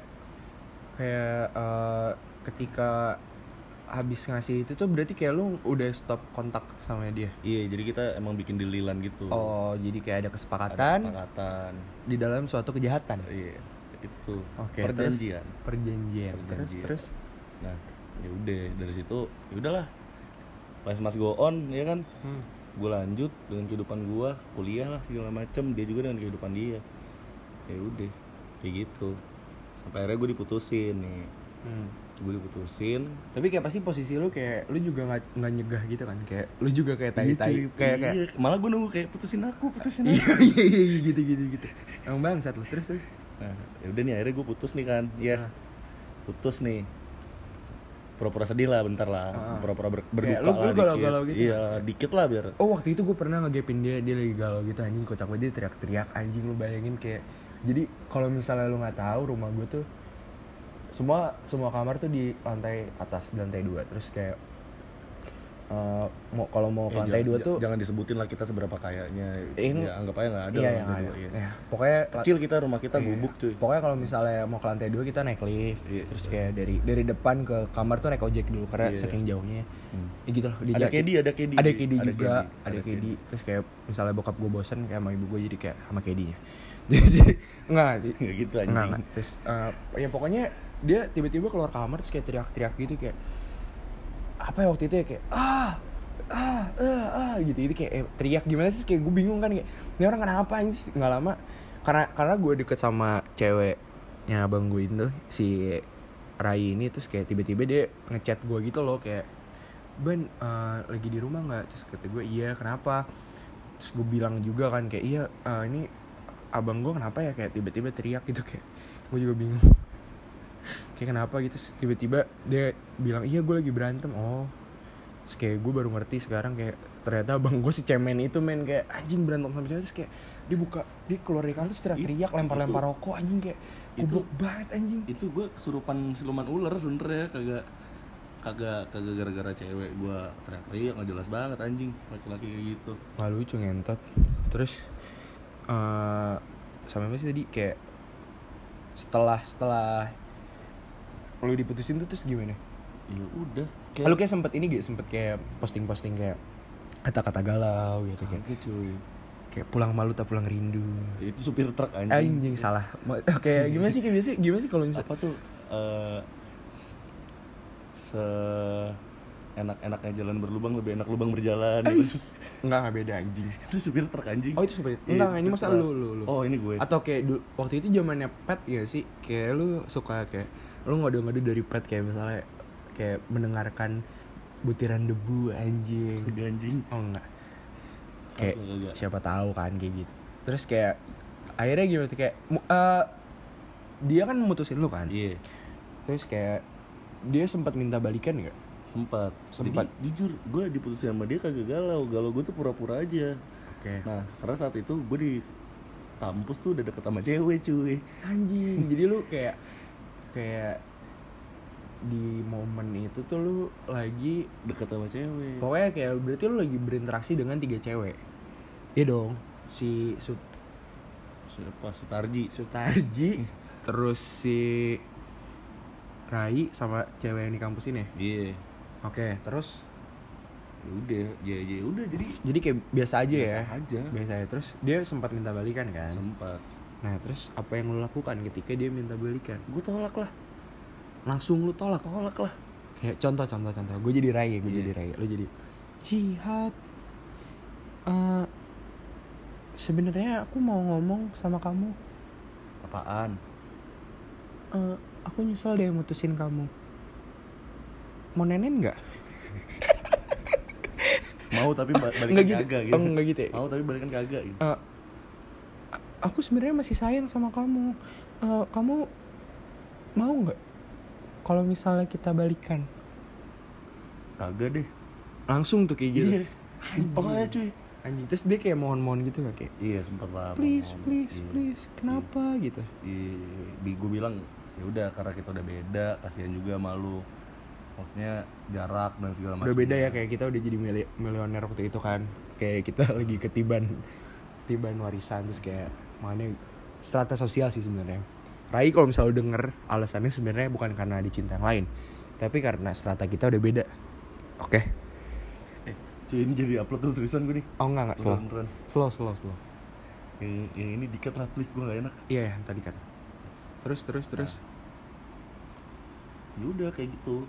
Speaker 1: kayak eh, ketika habis ngasih itu tuh berarti kayak lu udah stop kontak sama dia.
Speaker 2: iya jadi kita emang bikin dililan gitu.
Speaker 1: Oh, jadi kayak ada
Speaker 2: Ada
Speaker 1: kesepakatan.
Speaker 2: kesepakatan
Speaker 1: di dalam suatu kejahatan.
Speaker 2: iya itu.
Speaker 1: Oke,
Speaker 2: perjanjian.
Speaker 1: Perjanjian. Terus
Speaker 2: Perjanjian.
Speaker 1: terus?
Speaker 2: Nah ya udah dari situ ya udahlah. Life must go on ya kan?
Speaker 1: Hmm.
Speaker 2: gue lanjut dengan kehidupan gue kuliah lah segala macem. Dia juga dengan kehidupan dia. Ya udah kayak gitu. Sampai akhirnya gue diputusin nih
Speaker 1: Hmm.
Speaker 2: gue diputusin.
Speaker 1: Tapi kayak pasti posisi lu kayak lu juga nggak nggak nyegah gitu kan? Kayak lu juga kayak tai tai
Speaker 2: Iya, cuy.
Speaker 1: kayak kayak
Speaker 2: Iya, malah gue nunggu kayak putusin aku putusin
Speaker 1: iya
Speaker 2: aku.
Speaker 1: iya iya gitu gitu gitu. Emang bangsat lu. Terus terus?
Speaker 2: Nah ya udah nih akhirnya gue putus nih kan. Yes.
Speaker 1: Nah.
Speaker 2: putus nih. Pura-pura sedih lah bentar lah.
Speaker 1: Ah.
Speaker 2: pura-pura ber- berduka
Speaker 1: lu-
Speaker 2: lah
Speaker 1: lu
Speaker 2: dikit.
Speaker 1: galau-galau gitu?
Speaker 2: iya dikit lah biar.
Speaker 1: Oh waktu itu gue pernah ngegepin dia dia lagi galau gitu anjing. Kocak banget dia teriak-teriak. Anjing lu bayangin kayak jadi kalau misalnya lu nggak tahu rumah gue tuh semua semua kamar tuh di lantai atas lantai dua terus kayak eh, mau kalau mau ke
Speaker 2: Eh,
Speaker 1: lantai
Speaker 2: jangan-
Speaker 1: dua tuh
Speaker 2: jangan disebutin lah kita seberapa kayanya
Speaker 1: Ini-
Speaker 2: ya anggap aja nggak ada
Speaker 1: iya yang
Speaker 2: lantai dua, iya.
Speaker 1: ya pokoknya
Speaker 2: kecil kita rumah kita
Speaker 1: Iya.
Speaker 2: gubuk cuy
Speaker 1: Pokoknya kalau misalnya mau ke lantai dua kita naik lift,
Speaker 2: Iya.
Speaker 1: terus kayak dari dari depan ke kamar tuh naik ojek dulu karena
Speaker 2: Iya.
Speaker 1: saking jauhnya.
Speaker 2: Hmm.
Speaker 1: Ya gitu loh.
Speaker 2: ada Kedi ada Kedi
Speaker 1: Ada Kedi juga,
Speaker 2: Kedi,
Speaker 1: ada
Speaker 2: Kedi.
Speaker 1: Terus kayak misalnya bokap gue bosen kayak sama ibu gue jadi kayak sama Kedinya. jadi enggak sih.
Speaker 2: Nggak gitu
Speaker 1: Enggak, enggak. Terus eh, ya pokoknya dia tiba-tiba keluar kamar terus kayak teriak-teriak gitu kayak apa ya waktu itu ya? Kayak ah ah ah, ah gitu itu kayak eh, teriak gimana sih? Kayak gue bingung kan kayak ini orang kenapa ini nggak lama karena karena gue deket sama ceweknya abang gue itu si Rai ini terus kayak tiba-tiba dia ngechat gue gitu loh kayak ban eh, lagi di rumah nggak? Terus kata gue iya kenapa? Terus gue bilang juga kan kayak iya eh, ini abang gue kenapa ya? Kayak tiba-tiba teriak gitu kayak gue juga bingung kayak kenapa gitu tiba-tiba dia bilang iya gue lagi berantem. Oh. Terus kayak gue baru ngerti sekarang kayak ternyata abang gue si cemen itu men kayak anjing berantem sama cewek terus kayak dia buka dia keluar dari kamar terus teriak-teriak lempar-lempar rokok anjing kayak goblok banget anjing.
Speaker 2: itu gue kesurupan siluman ular sebenernya kagak kagak kagak gara-gara cewek gue teriak-teriak nggak jelas banget anjing laki-laki kayak gitu.
Speaker 1: Nggak lucu ngentot. Terus eh sampai apa sih tadi? Kayak setelah setelah lu diputusin tuh terus gimana?
Speaker 2: ya udah
Speaker 1: Lu kayak sempet ini gak sempet kayak posting-posting kayak kata-kata galau gitu kayak
Speaker 2: Kagak, cuy
Speaker 1: kayak pulang malu tak pulang rindu.
Speaker 2: itu supir truk anjing
Speaker 1: Anjing salah. Kayak gimana sih kayak biasa gimana sih kalau misalnya
Speaker 2: apa tuh eh, se enak-enaknya jalan berlubang lebih enak lubang berjalan gitu.
Speaker 1: enggak enggak beda anjing.
Speaker 2: itu supir truk anjing
Speaker 1: Oh itu seperti
Speaker 2: Iya,
Speaker 1: enggak ini
Speaker 2: supir
Speaker 1: masa lu lu lu.
Speaker 2: oh ini gue
Speaker 1: Atau kayak du- waktu itu zamannya pet ya sih kayak lu suka kayak lu ngode-ngode dari pet kayak misalnya kayak mendengarkan butiran debu anjing.
Speaker 2: Anjing
Speaker 1: Oh enggak. Kayak siapa tahu kan kayak gitu. Terus kayak akhirnya gimana tuh kayak eh, dia kan mutusin lu kan.
Speaker 2: iya
Speaker 1: Terus kayak dia sempat minta balikan nggak?
Speaker 2: sempat
Speaker 1: Sempat.
Speaker 2: Jadi, jujur gue diputusin sama dia kagak galau galau gue tuh pura-pura aja
Speaker 1: Oke.
Speaker 2: nah karena saat itu gue di kampus tuh udah deket sama cewek cuy
Speaker 1: anjing jadi lu kayak kayak di momen itu tuh lu lagi
Speaker 2: deket sama cewek.
Speaker 1: Pokoknya kayak berarti lu lagi berinteraksi dengan tiga cewek. Iya dong. Si Sut
Speaker 2: siapa? Sutarji.
Speaker 1: Sutarji terus si Rai sama cewek yang di kampus ini
Speaker 2: iya.
Speaker 1: Oke terus?
Speaker 2: Ya udah ya ya udah jadi
Speaker 1: jadi kayak biasa aja
Speaker 2: biasa
Speaker 1: ya?
Speaker 2: aja.
Speaker 1: Biasa ya terus dia sempat minta balikan kan?
Speaker 2: Sempat
Speaker 1: nah terus apa yang lu lakukan ketika dia minta balikan?
Speaker 2: Gue tolak lah.
Speaker 1: Langsung lu tolak
Speaker 2: tolak lah.
Speaker 1: Kayak contoh contoh contoh. Gue jadi Rai gue
Speaker 2: Iya.
Speaker 1: jadi Rai lu jadi jihad eh sebenarnya aku mau ngomong sama kamu.
Speaker 2: Apaan?
Speaker 1: Eh, aku nyesel deh mutusin kamu. Mau nenen nggak?
Speaker 2: Mau tapi ba- balikan
Speaker 1: Nggak gitu.
Speaker 2: kagak
Speaker 1: Oh, nggak gitu ya?
Speaker 2: mau tapi balikan kagak gitu.
Speaker 1: A- aku sebenarnya masih sayang sama kamu. Eh, kamu mau nggak kalau misalnya kita balikan?
Speaker 2: Kagak deh.
Speaker 1: Langsung tuh kayak gitu.
Speaker 2: Iya. Simpel. Aja cuy.
Speaker 1: Anjing. Terus dia kayak mohon-mohon gitu nggak? Kayak
Speaker 2: iya sempet lah
Speaker 1: please
Speaker 2: ngomong.
Speaker 1: please
Speaker 2: Iya.
Speaker 1: please. Kenapa gitu?
Speaker 2: Iya, di gue bilang ya udah karena kita udah beda kasihan juga malu maksudnya jarak dan segala macam
Speaker 1: udah beda ya kayak kita udah jadi mili- milioner waktu itu kan. Kayak kita lagi ketiban ketiban warisan terus kayak makanya strata sosial sih sebenarnya. Rai kalau misalnya lu denger alasannya sebenarnya bukan karena dicinta yang lain tapi karena strata kita udah beda. Oke?
Speaker 2: Eh, cuy ini jadi upload terus seriusan gue nih.
Speaker 1: Oh enggak enggak slow.
Speaker 2: Beneran.
Speaker 1: slow slow slow.
Speaker 2: Yang, yang ini dikat lah please gue gak enak.
Speaker 1: Iya yang tadi kan terus terus terus.
Speaker 2: Ya udah kayak gitu.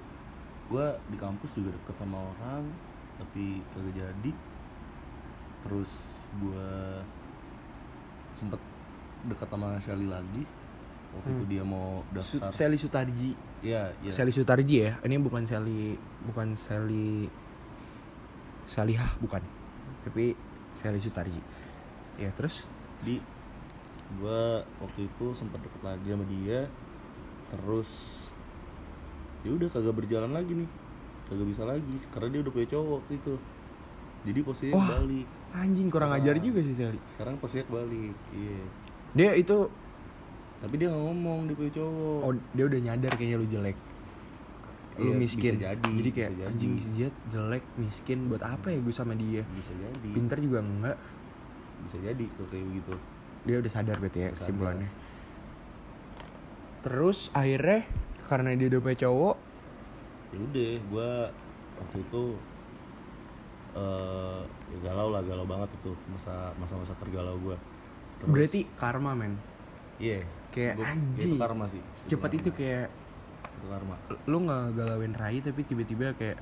Speaker 2: Gue di kampus juga deket sama orang tapi kagak jadi. Terus gue sempet deket sama Shelly lagi. Waktu itu
Speaker 1: Hmm.
Speaker 2: dia mau
Speaker 1: Su-
Speaker 2: daftar.
Speaker 1: Sally Sutarji.
Speaker 2: Iya, iya.
Speaker 1: Sally Sutarji ya? Ini bukan Sally bukan Sally Salihah bukan. Tapi Sally Sutarji. Ya terus?
Speaker 2: Di gua waktu itu sempat deket lagi sama dia. Terus ya udah kagak berjalan lagi nih. Kagak bisa lagi karena dia udah punya cowok waktu itu. Jadi posisinya
Speaker 1: Wah.
Speaker 2: balik
Speaker 1: anjing kurang
Speaker 2: Wah.
Speaker 1: ajar juga sih Sally.
Speaker 2: Sekarang posisinya balik iya.
Speaker 1: Dia itu
Speaker 2: tapi dia ngomong dia punya cowok.
Speaker 1: Oh dia udah nyadar kayaknya lu jelek. Lu
Speaker 2: Iya,
Speaker 1: miskin.
Speaker 2: bisa jadi,
Speaker 1: jadi kayak
Speaker 2: bisa jadi.
Speaker 1: anjing si Jet jelek miskin. Buat apa ya gue sama dia?
Speaker 2: Bisa jadi.
Speaker 1: Pinter juga enggak.
Speaker 2: Bisa jadi tuh kayak begitu
Speaker 1: dia udah sadar berarti ya kesimpulannya. Terus akhirnya karena dia udah punya cowok
Speaker 2: ya udah gua waktu itu eh ya galau lah galau banget itu masa masa masa tergalau gua Terus-
Speaker 1: berarti karma men
Speaker 2: Iya.
Speaker 1: Kayak
Speaker 2: Gua-
Speaker 1: anjing.
Speaker 2: Itu karma sih.
Speaker 1: secepat itu kayak
Speaker 2: Itu karma.
Speaker 1: lu nggak galauin Rai tapi tiba-tiba kayak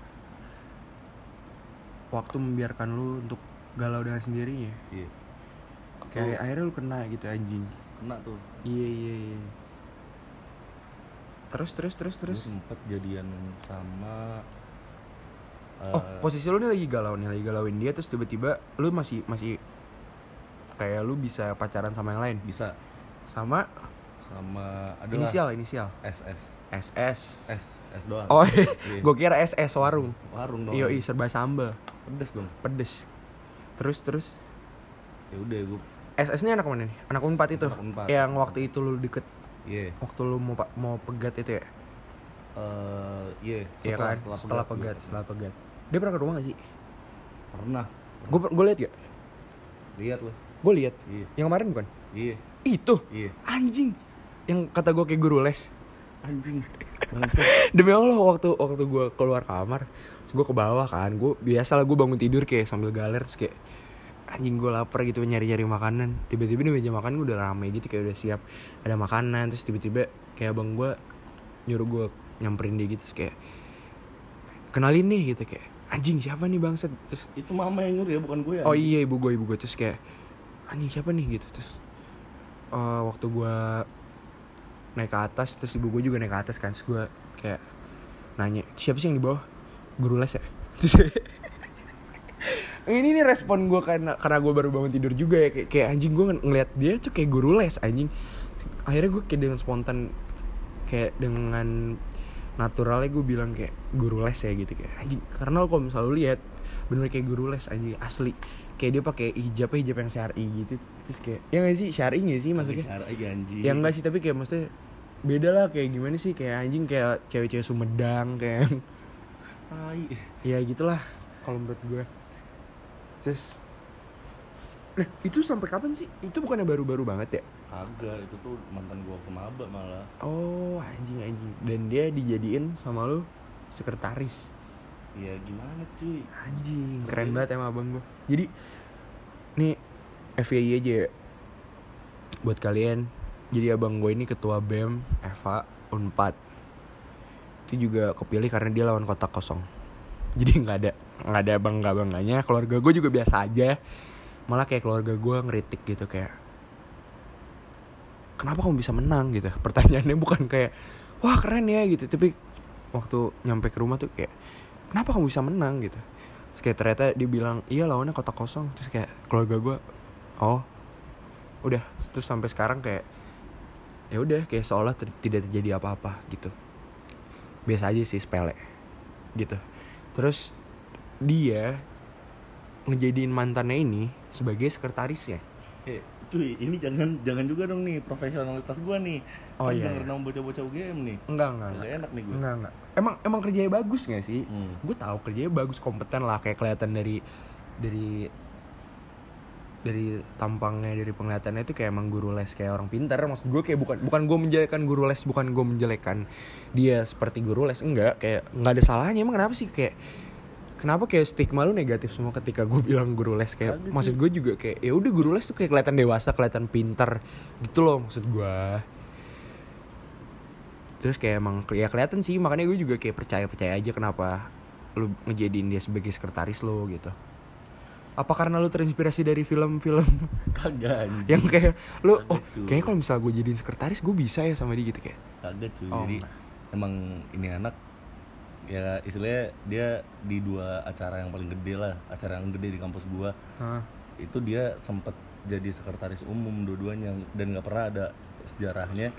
Speaker 1: waktu membiarkan lu untuk galau dengan sendirinya
Speaker 2: Iya.
Speaker 1: kayak
Speaker 2: Tuh,
Speaker 1: akhirnya lu kena gitu anjing
Speaker 2: kena tuh.
Speaker 1: iya iya iya terus terus terus terus
Speaker 2: Terus sempet jadian sama
Speaker 1: oh
Speaker 2: eh,
Speaker 1: posisi lu nih lagi galau nih lagi galauin dia terus tiba-tiba lu masih masih kayak lu bisa pacaran sama yang lain?
Speaker 2: Bisa.
Speaker 1: Sama
Speaker 2: sama adalah
Speaker 1: inisial inisial?
Speaker 2: SS.
Speaker 1: SS
Speaker 2: S S. Doang.
Speaker 1: oh
Speaker 2: Iya.
Speaker 1: gue kira SS warung.
Speaker 2: Warung dong.
Speaker 1: iyo serba sambel.
Speaker 2: Pedes dong.
Speaker 1: pedes. Terus terus?
Speaker 2: Ya udah gua
Speaker 1: SS ini anak mana nih? Anak unpad itu?
Speaker 2: Anak
Speaker 1: yang waktu itu lu deket?
Speaker 2: Iya.
Speaker 1: waktu lu mau mau pegat itu ya?
Speaker 2: Eh iya,
Speaker 1: iya kan? setelah, pegat setelah pegat dia pernah ke rumah gak sih
Speaker 2: Pernah.
Speaker 1: gue gue liat gak
Speaker 2: Lihat loh.
Speaker 1: gue liat
Speaker 2: Iya.
Speaker 1: yang kemarin bukan
Speaker 2: Iya.
Speaker 1: itu
Speaker 2: Iya.
Speaker 1: anjing yang kata gue kayak guru les
Speaker 2: Anjing.
Speaker 1: Demi allah waktu waktu gue keluar kamar gue ke bawah kan gue biasa lah gue bangun tidur kayak sambil galer terus kayak anjing gue lapar gitu nyari nyari makanan tiba-tiba di meja makan gue udah rame gitu kayak udah siap ada makanan terus tiba-tiba kayak abang gue nyuruh gue nyamperin dia gitu terus kayak kenalin nih gitu kayak anjing siapa nih bangset terus
Speaker 2: Itu mama yang nyuruh ya, bukan gue ya.
Speaker 1: oh iya ibu gue ibu gue. Terus kayak anjing siapa nih? Gitu. Terus eh, waktu gue naik ke atas terus ibu gue juga naik ke atas kan. Terus gue kayak nanya siapa sih yang di bawah? Guru les ya. Terus ini nih respon gue karena karena gue baru bangun tidur juga ya. Kayak, kayak anjing gue ng- ngeliat dia tuh kayak guru les anjing. Akhirnya gue kayak dengan spontan kayak dengan naturalnya gue bilang kayak guru les ya gitu kayak anjing karena lo kalau misalnya lu lihat bener kayak guru les anjing asli. Kayak dia pakai hijab hijab yang syari gitu terus kayak ya nggak sih? Syari nggak sih maksudnya?
Speaker 2: Syar'i, anjing.
Speaker 1: ya enggak sih tapi kayak maksudnya beda lah kayak gimana sih? Kayak anjing kayak cewek-cewek Sumedang kayak
Speaker 2: Tai.
Speaker 1: ya gitulah kalau menurut gue terus nah itu sampai kapan sih? Itu bukannya baru-baru banget ya
Speaker 2: Kagak, itu tuh mantan gua ke maba malah.
Speaker 1: oh anjing anjing. Dan dia dijadiin sama lu sekretaris.
Speaker 2: Ya gimana cuy?
Speaker 1: anjing
Speaker 2: Keren
Speaker 1: keren
Speaker 2: banget.
Speaker 1: banget emang abang gue jadi nih FYI aja ya. Buat kalian jadi abang gue ini ketua BEM Eva Unpad. Itu juga kepilih karena dia lawan kotak kosong. Jadi nggak ada nggak ada bangga bangganya keluarga gue juga biasa aja. Malah kayak keluarga gue ngeritik gitu kayak kenapa kamu bisa menang gitu. Pertanyaannya bukan kayak wah keren ya gitu. Tapi waktu nyampe ke rumah tuh kayak kenapa kamu bisa menang? gitu. Terus kayak ternyata dia bilang iya lawannya kotak kosong. Terus kayak keluarga gue oh udah. Terus sampai sekarang kayak ya udah kayak seolah ter- tidak terjadi apa-apa gitu. Biasa aja sih sepele gitu. Terus dia ngejadiin mantannya ini sebagai sekretarisnya.
Speaker 2: Eh, cuy, ini jangan jangan juga dong nih profesionalitas gua nih.
Speaker 1: Oh,
Speaker 2: Kan
Speaker 1: iya,
Speaker 2: denger
Speaker 1: iya.
Speaker 2: nama bocah-bocah UGM nih.
Speaker 1: enggak enggak
Speaker 2: Gak
Speaker 1: enggak
Speaker 2: enak nih gue.
Speaker 1: enggak, enggak. emang emang kerjanya bagus gak sih
Speaker 2: Hmm.
Speaker 1: gue tahu kerjanya bagus kompeten lah kayak kelihatan dari dari dari tampangnya dari penglihatannya itu kayak emang guru les kayak orang pintar maksud gue kayak bukan bukan gue menjelekan guru les bukan gue menjelekan dia seperti guru les enggak kayak nggak ada salahnya emang kenapa sih kayak kenapa kayak stigma lu negatif semua ketika gue bilang guru les? Kayak
Speaker 2: Kagak,
Speaker 1: maksud gue juga kayak ya udah guru les tuh kayak kelihatan dewasa kelihatan pintar gitu loh maksud gue terus kayak emang ya kelihatan sih makanya gue juga kayak percaya percaya aja kenapa lu ngejadiin dia sebagai sekretaris lo gitu. Apa karena lu terinspirasi dari film-film
Speaker 2: Kagak
Speaker 1: yang kayak lu oh
Speaker 2: cuy.
Speaker 1: kayaknya kalau misalnya gue jadiin sekretaris gue bisa ya sama dia gitu kayak?
Speaker 2: Kagak cuy.
Speaker 1: Oh,
Speaker 2: Jadi emang ini anak ya istilahnya dia di dua acara yang paling gede lah, acara yang gede di kampus gua.
Speaker 1: Hah.
Speaker 2: Itu dia sempet jadi sekretaris umum dua-duanya dan nggak pernah ada sejarahnya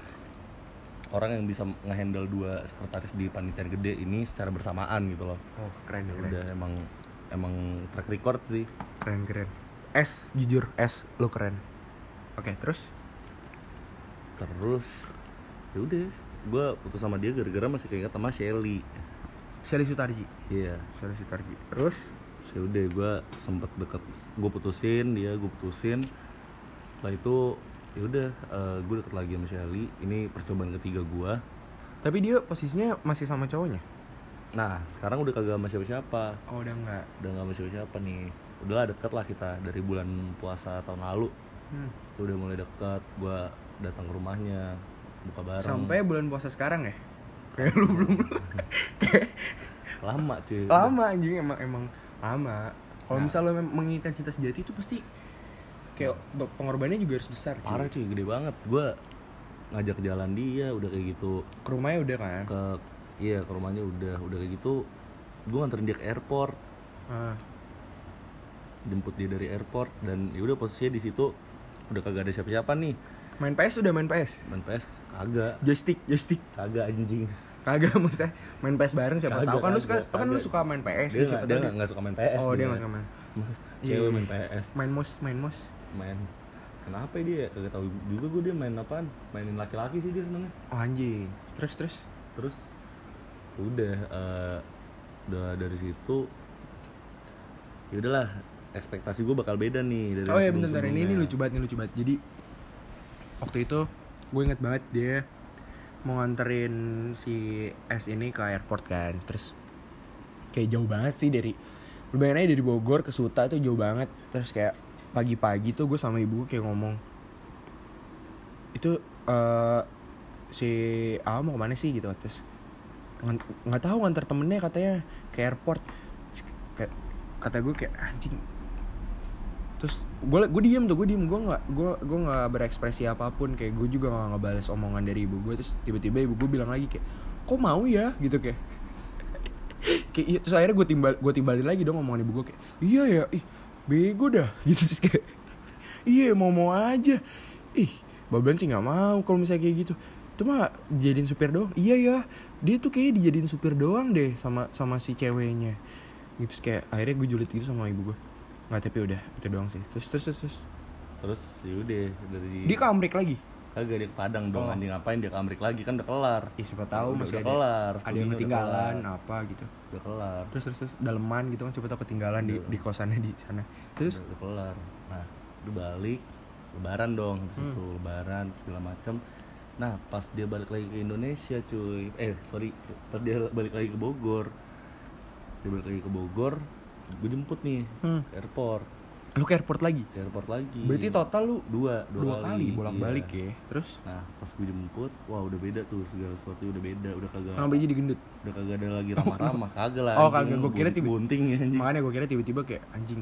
Speaker 2: orang yang bisa ngehandle dua sekretaris di panitia gede ini secara bersamaan gitu loh.
Speaker 1: oh keren
Speaker 2: Ya
Speaker 1: keren
Speaker 2: udah emang emang track record sih.
Speaker 1: keren keren S jujur S lu keren oke terus
Speaker 2: Terus ya udah gue putus sama dia gara-gara masih keinget sama Shelly.
Speaker 1: Shelly Sutarji.
Speaker 2: Iya.
Speaker 1: Shelly Sutarji. Terus?
Speaker 2: Ya udah gue sempet deket gue putusin dia gue putusin. Setelah itu ya udah gue deket lagi sama Shelly ini percobaan ketiga gue
Speaker 1: tapi dia posisinya masih sama cowoknya?
Speaker 2: Nah sekarang udah kagak sama siapa-siapa.
Speaker 1: Oh udah enggak
Speaker 2: udah gak sama siapa-siapa nih. Udahlah deket lah kita dari bulan puasa tahun lalu.
Speaker 1: Hmm.
Speaker 2: itu udah mulai deket gue datang ke rumahnya buka bareng.
Speaker 1: Sampai bulan puasa sekarang ya? Kayak lu belum
Speaker 2: lama cuy.
Speaker 1: Lama anjing emang emang lama. Kalau
Speaker 2: Nah.
Speaker 1: misalnya menginginkan cinta sejati itu pasti kayak be- pengorbanannya juga harus besar cuy.
Speaker 2: parah cuy gede banget. Gue ngajak jalan dia udah kayak gitu.
Speaker 1: Ke rumahnya udah kan?
Speaker 2: Ke iya ke rumahnya udah udah kayak gitu. Gue nganterin dia ke airport.
Speaker 1: Ah,
Speaker 2: jemput dia dari airport dan ya udah posisinya di situ. Udah kagak ada siapa-siapa nih.
Speaker 1: Main PS udah main PS
Speaker 2: main PS kagak.
Speaker 1: Joystick joystick.
Speaker 2: Kagak anjing
Speaker 1: kagak maksudnya main PS bareng siapa
Speaker 2: Kagak,
Speaker 1: tahu. Kan lu suka
Speaker 2: kagak,
Speaker 1: kan lu suka main PS
Speaker 2: dia
Speaker 1: gitu, siapa
Speaker 2: nggak dia nggak suka main PS
Speaker 1: oh dia nggak suka main. Iya,
Speaker 2: cewek
Speaker 1: iya.
Speaker 2: main PS
Speaker 1: main mus main mus
Speaker 2: main. Kenapa ya dia? Kagak tahu juga gue dia main apaan. Mainin laki-laki sih dia senengnya
Speaker 1: oh anjing. Terus terus?
Speaker 2: Terus udah eh, udah dari situ ya udahlah ekspektasi gue bakal beda nih dari
Speaker 1: oh ya bentar, bentar. Ini ini lucu banget ini lucu banget. Jadi waktu itu gue inget banget dia mau nganterin si S ini ke airport kan. Terus kayak jauh banget sih dari lu aja dari Bogor ke Suta itu jauh banget. Terus kayak pagi-pagi tuh gue sama ibu kayak ngomong itu eh si A mau ke mana sih? Gitu. Terus nggak tahu nganter temennya katanya ke airport. Kayak kata gue kayak anjing terus gue gue diem tuh gue diem. Gue nggak gue gue nggak berekspresi apa pun. Kayak gue juga nggak ngebales omongan dari ibu gue terus tiba-tiba ibu gue bilang lagi kayak kok mau ya? Gitu kayak. Kayak iya, terus akhirnya gue timbal gue timbalin lagi dong omongan ibu gue kayak iya ya ih bego dah. Gitu terus kayak iya mau mau aja. Ih baban sih nggak mau kalau misalnya kayak gitu. Itu mah dijadiin supir doang. Iya ya dia tuh kayaknya dijadiin supir doang deh sama sama si ceweknya. Gitu terus kayak akhirnya gue julid gitu sama ibu gue nggak tapi udah itu doang sih. Terus terus terus, terus.
Speaker 2: terus yaudah dari
Speaker 1: dia ke Amrik lagi?
Speaker 2: Kagak dia ke Padang dong
Speaker 1: Oh.
Speaker 2: anjing. Ngapain dia ke Amrik lagi? Kan udah kelar.
Speaker 1: Ya siapa tahu
Speaker 2: Udah-
Speaker 1: masih
Speaker 2: udah
Speaker 1: ada
Speaker 2: kelar,
Speaker 1: ada yang
Speaker 2: udah
Speaker 1: ketinggalan
Speaker 2: kelar.
Speaker 1: apa gitu.
Speaker 2: Udah kelar.
Speaker 1: Terus terus, terus. Daleman gitu kan siapa tahu ketinggalan di
Speaker 2: Udah.
Speaker 1: di kosannya di sana. Terus?
Speaker 2: Udah, udah kelar. Nah udah balik. Lebaran dong habis
Speaker 1: Hmm.
Speaker 2: itu lebaran segala macem. Nah pas dia balik lagi ke Indonesia cuy. Eh sorry. Pas dia balik lagi ke Bogor. Dia balik lagi ke Bogor gue jemput nih
Speaker 1: hmm.
Speaker 2: ke airport.
Speaker 1: Lu ke airport lagi?
Speaker 2: Ke airport lagi.
Speaker 1: Berarti total lu
Speaker 2: dua
Speaker 1: dua, kali. bolak balik
Speaker 2: iya.
Speaker 1: ya. Terus?
Speaker 2: Nah pas gue jemput wah udah beda tuh segala sesuatu udah beda udah kagak
Speaker 1: sampai jadi gendut
Speaker 2: udah kagak ada lagi ramah-ramah kagak lah
Speaker 1: Oh, kagak. Gua kira tiba-
Speaker 2: bunting ya anjing.
Speaker 1: Makanya gue kira tiba-tiba kayak anjing.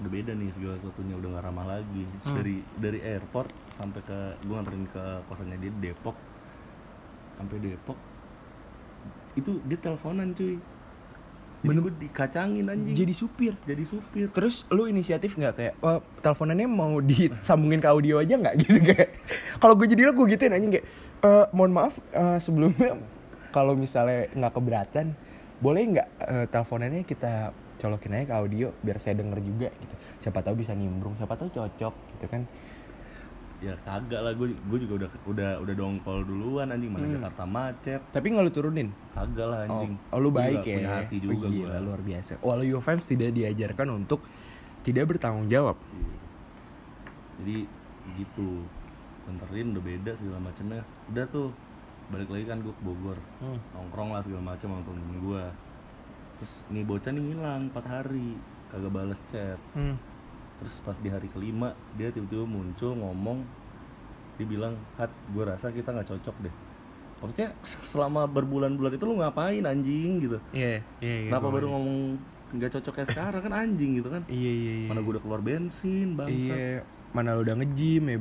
Speaker 2: Udah beda nih segala sesuatunya udah gak ramah lagi.
Speaker 1: Hmm.
Speaker 2: dari dari airport sampai ke gue nganterin ke kosannya dia di Depok. Sampai Depok itu dia teleponan cuy
Speaker 1: Bener-
Speaker 2: gue dikacangin anjing.
Speaker 1: Jadi supir.
Speaker 2: Jadi supir.
Speaker 1: Terus lu inisiatif nggak? Kayak oh, teleponannya mau disambungin ke audio aja nggak? Gitu kayak. Kalau gue jadi lo gue gituin anjing kayak "Eh, mohon maaf eh, sebelumnya kalau misalnya nggak keberatan boleh nggak eh, teleponannya kita colokin aja ke audio biar saya denger juga gitu. Siapa tahu bisa nimbrung siapa tahu cocok gitu kan
Speaker 2: ya kagak lah gue gue juga udah udah udah dongkol duluan anjing. Mana
Speaker 1: Hmm.
Speaker 2: Jakarta macet.
Speaker 1: Tapi nggak lu turunin?
Speaker 2: Kagak lah
Speaker 1: oh,
Speaker 2: anjing.
Speaker 1: oh, lu
Speaker 2: Gua
Speaker 1: baik ya?
Speaker 2: punya hati juga
Speaker 1: oh, gila,
Speaker 2: gua.
Speaker 1: luar biasa. Walau UFM tidak diajarkan untuk tidak bertanggung jawab.
Speaker 2: Iya. jadi gitu. Nganterin udah beda segala macamnya udah tuh balik lagi kan gue ke Bogor.
Speaker 1: Hmm.
Speaker 2: nongkrong lah segala macam sama temen gue terus nih bocah nih hilang 4 hari. Kagak bales chat.
Speaker 1: Hmm.
Speaker 2: Terus pas di hari kelima dia tiba-tiba muncul ngomong dia bilang hat gue rasa kita nggak cocok deh maksudnya selama berbulan-bulan itu lu ngapain anjing gitu
Speaker 1: Iya, iya, iya.
Speaker 2: kenapa
Speaker 1: gua
Speaker 2: baru
Speaker 1: ngerti.
Speaker 2: ngomong nggak cocok kayak sekarang kan anjing gitu kan
Speaker 1: Iya, iya, iya.
Speaker 2: mana gue udah keluar bensin bangsa
Speaker 1: Iya, mana lu udah nge-gym ya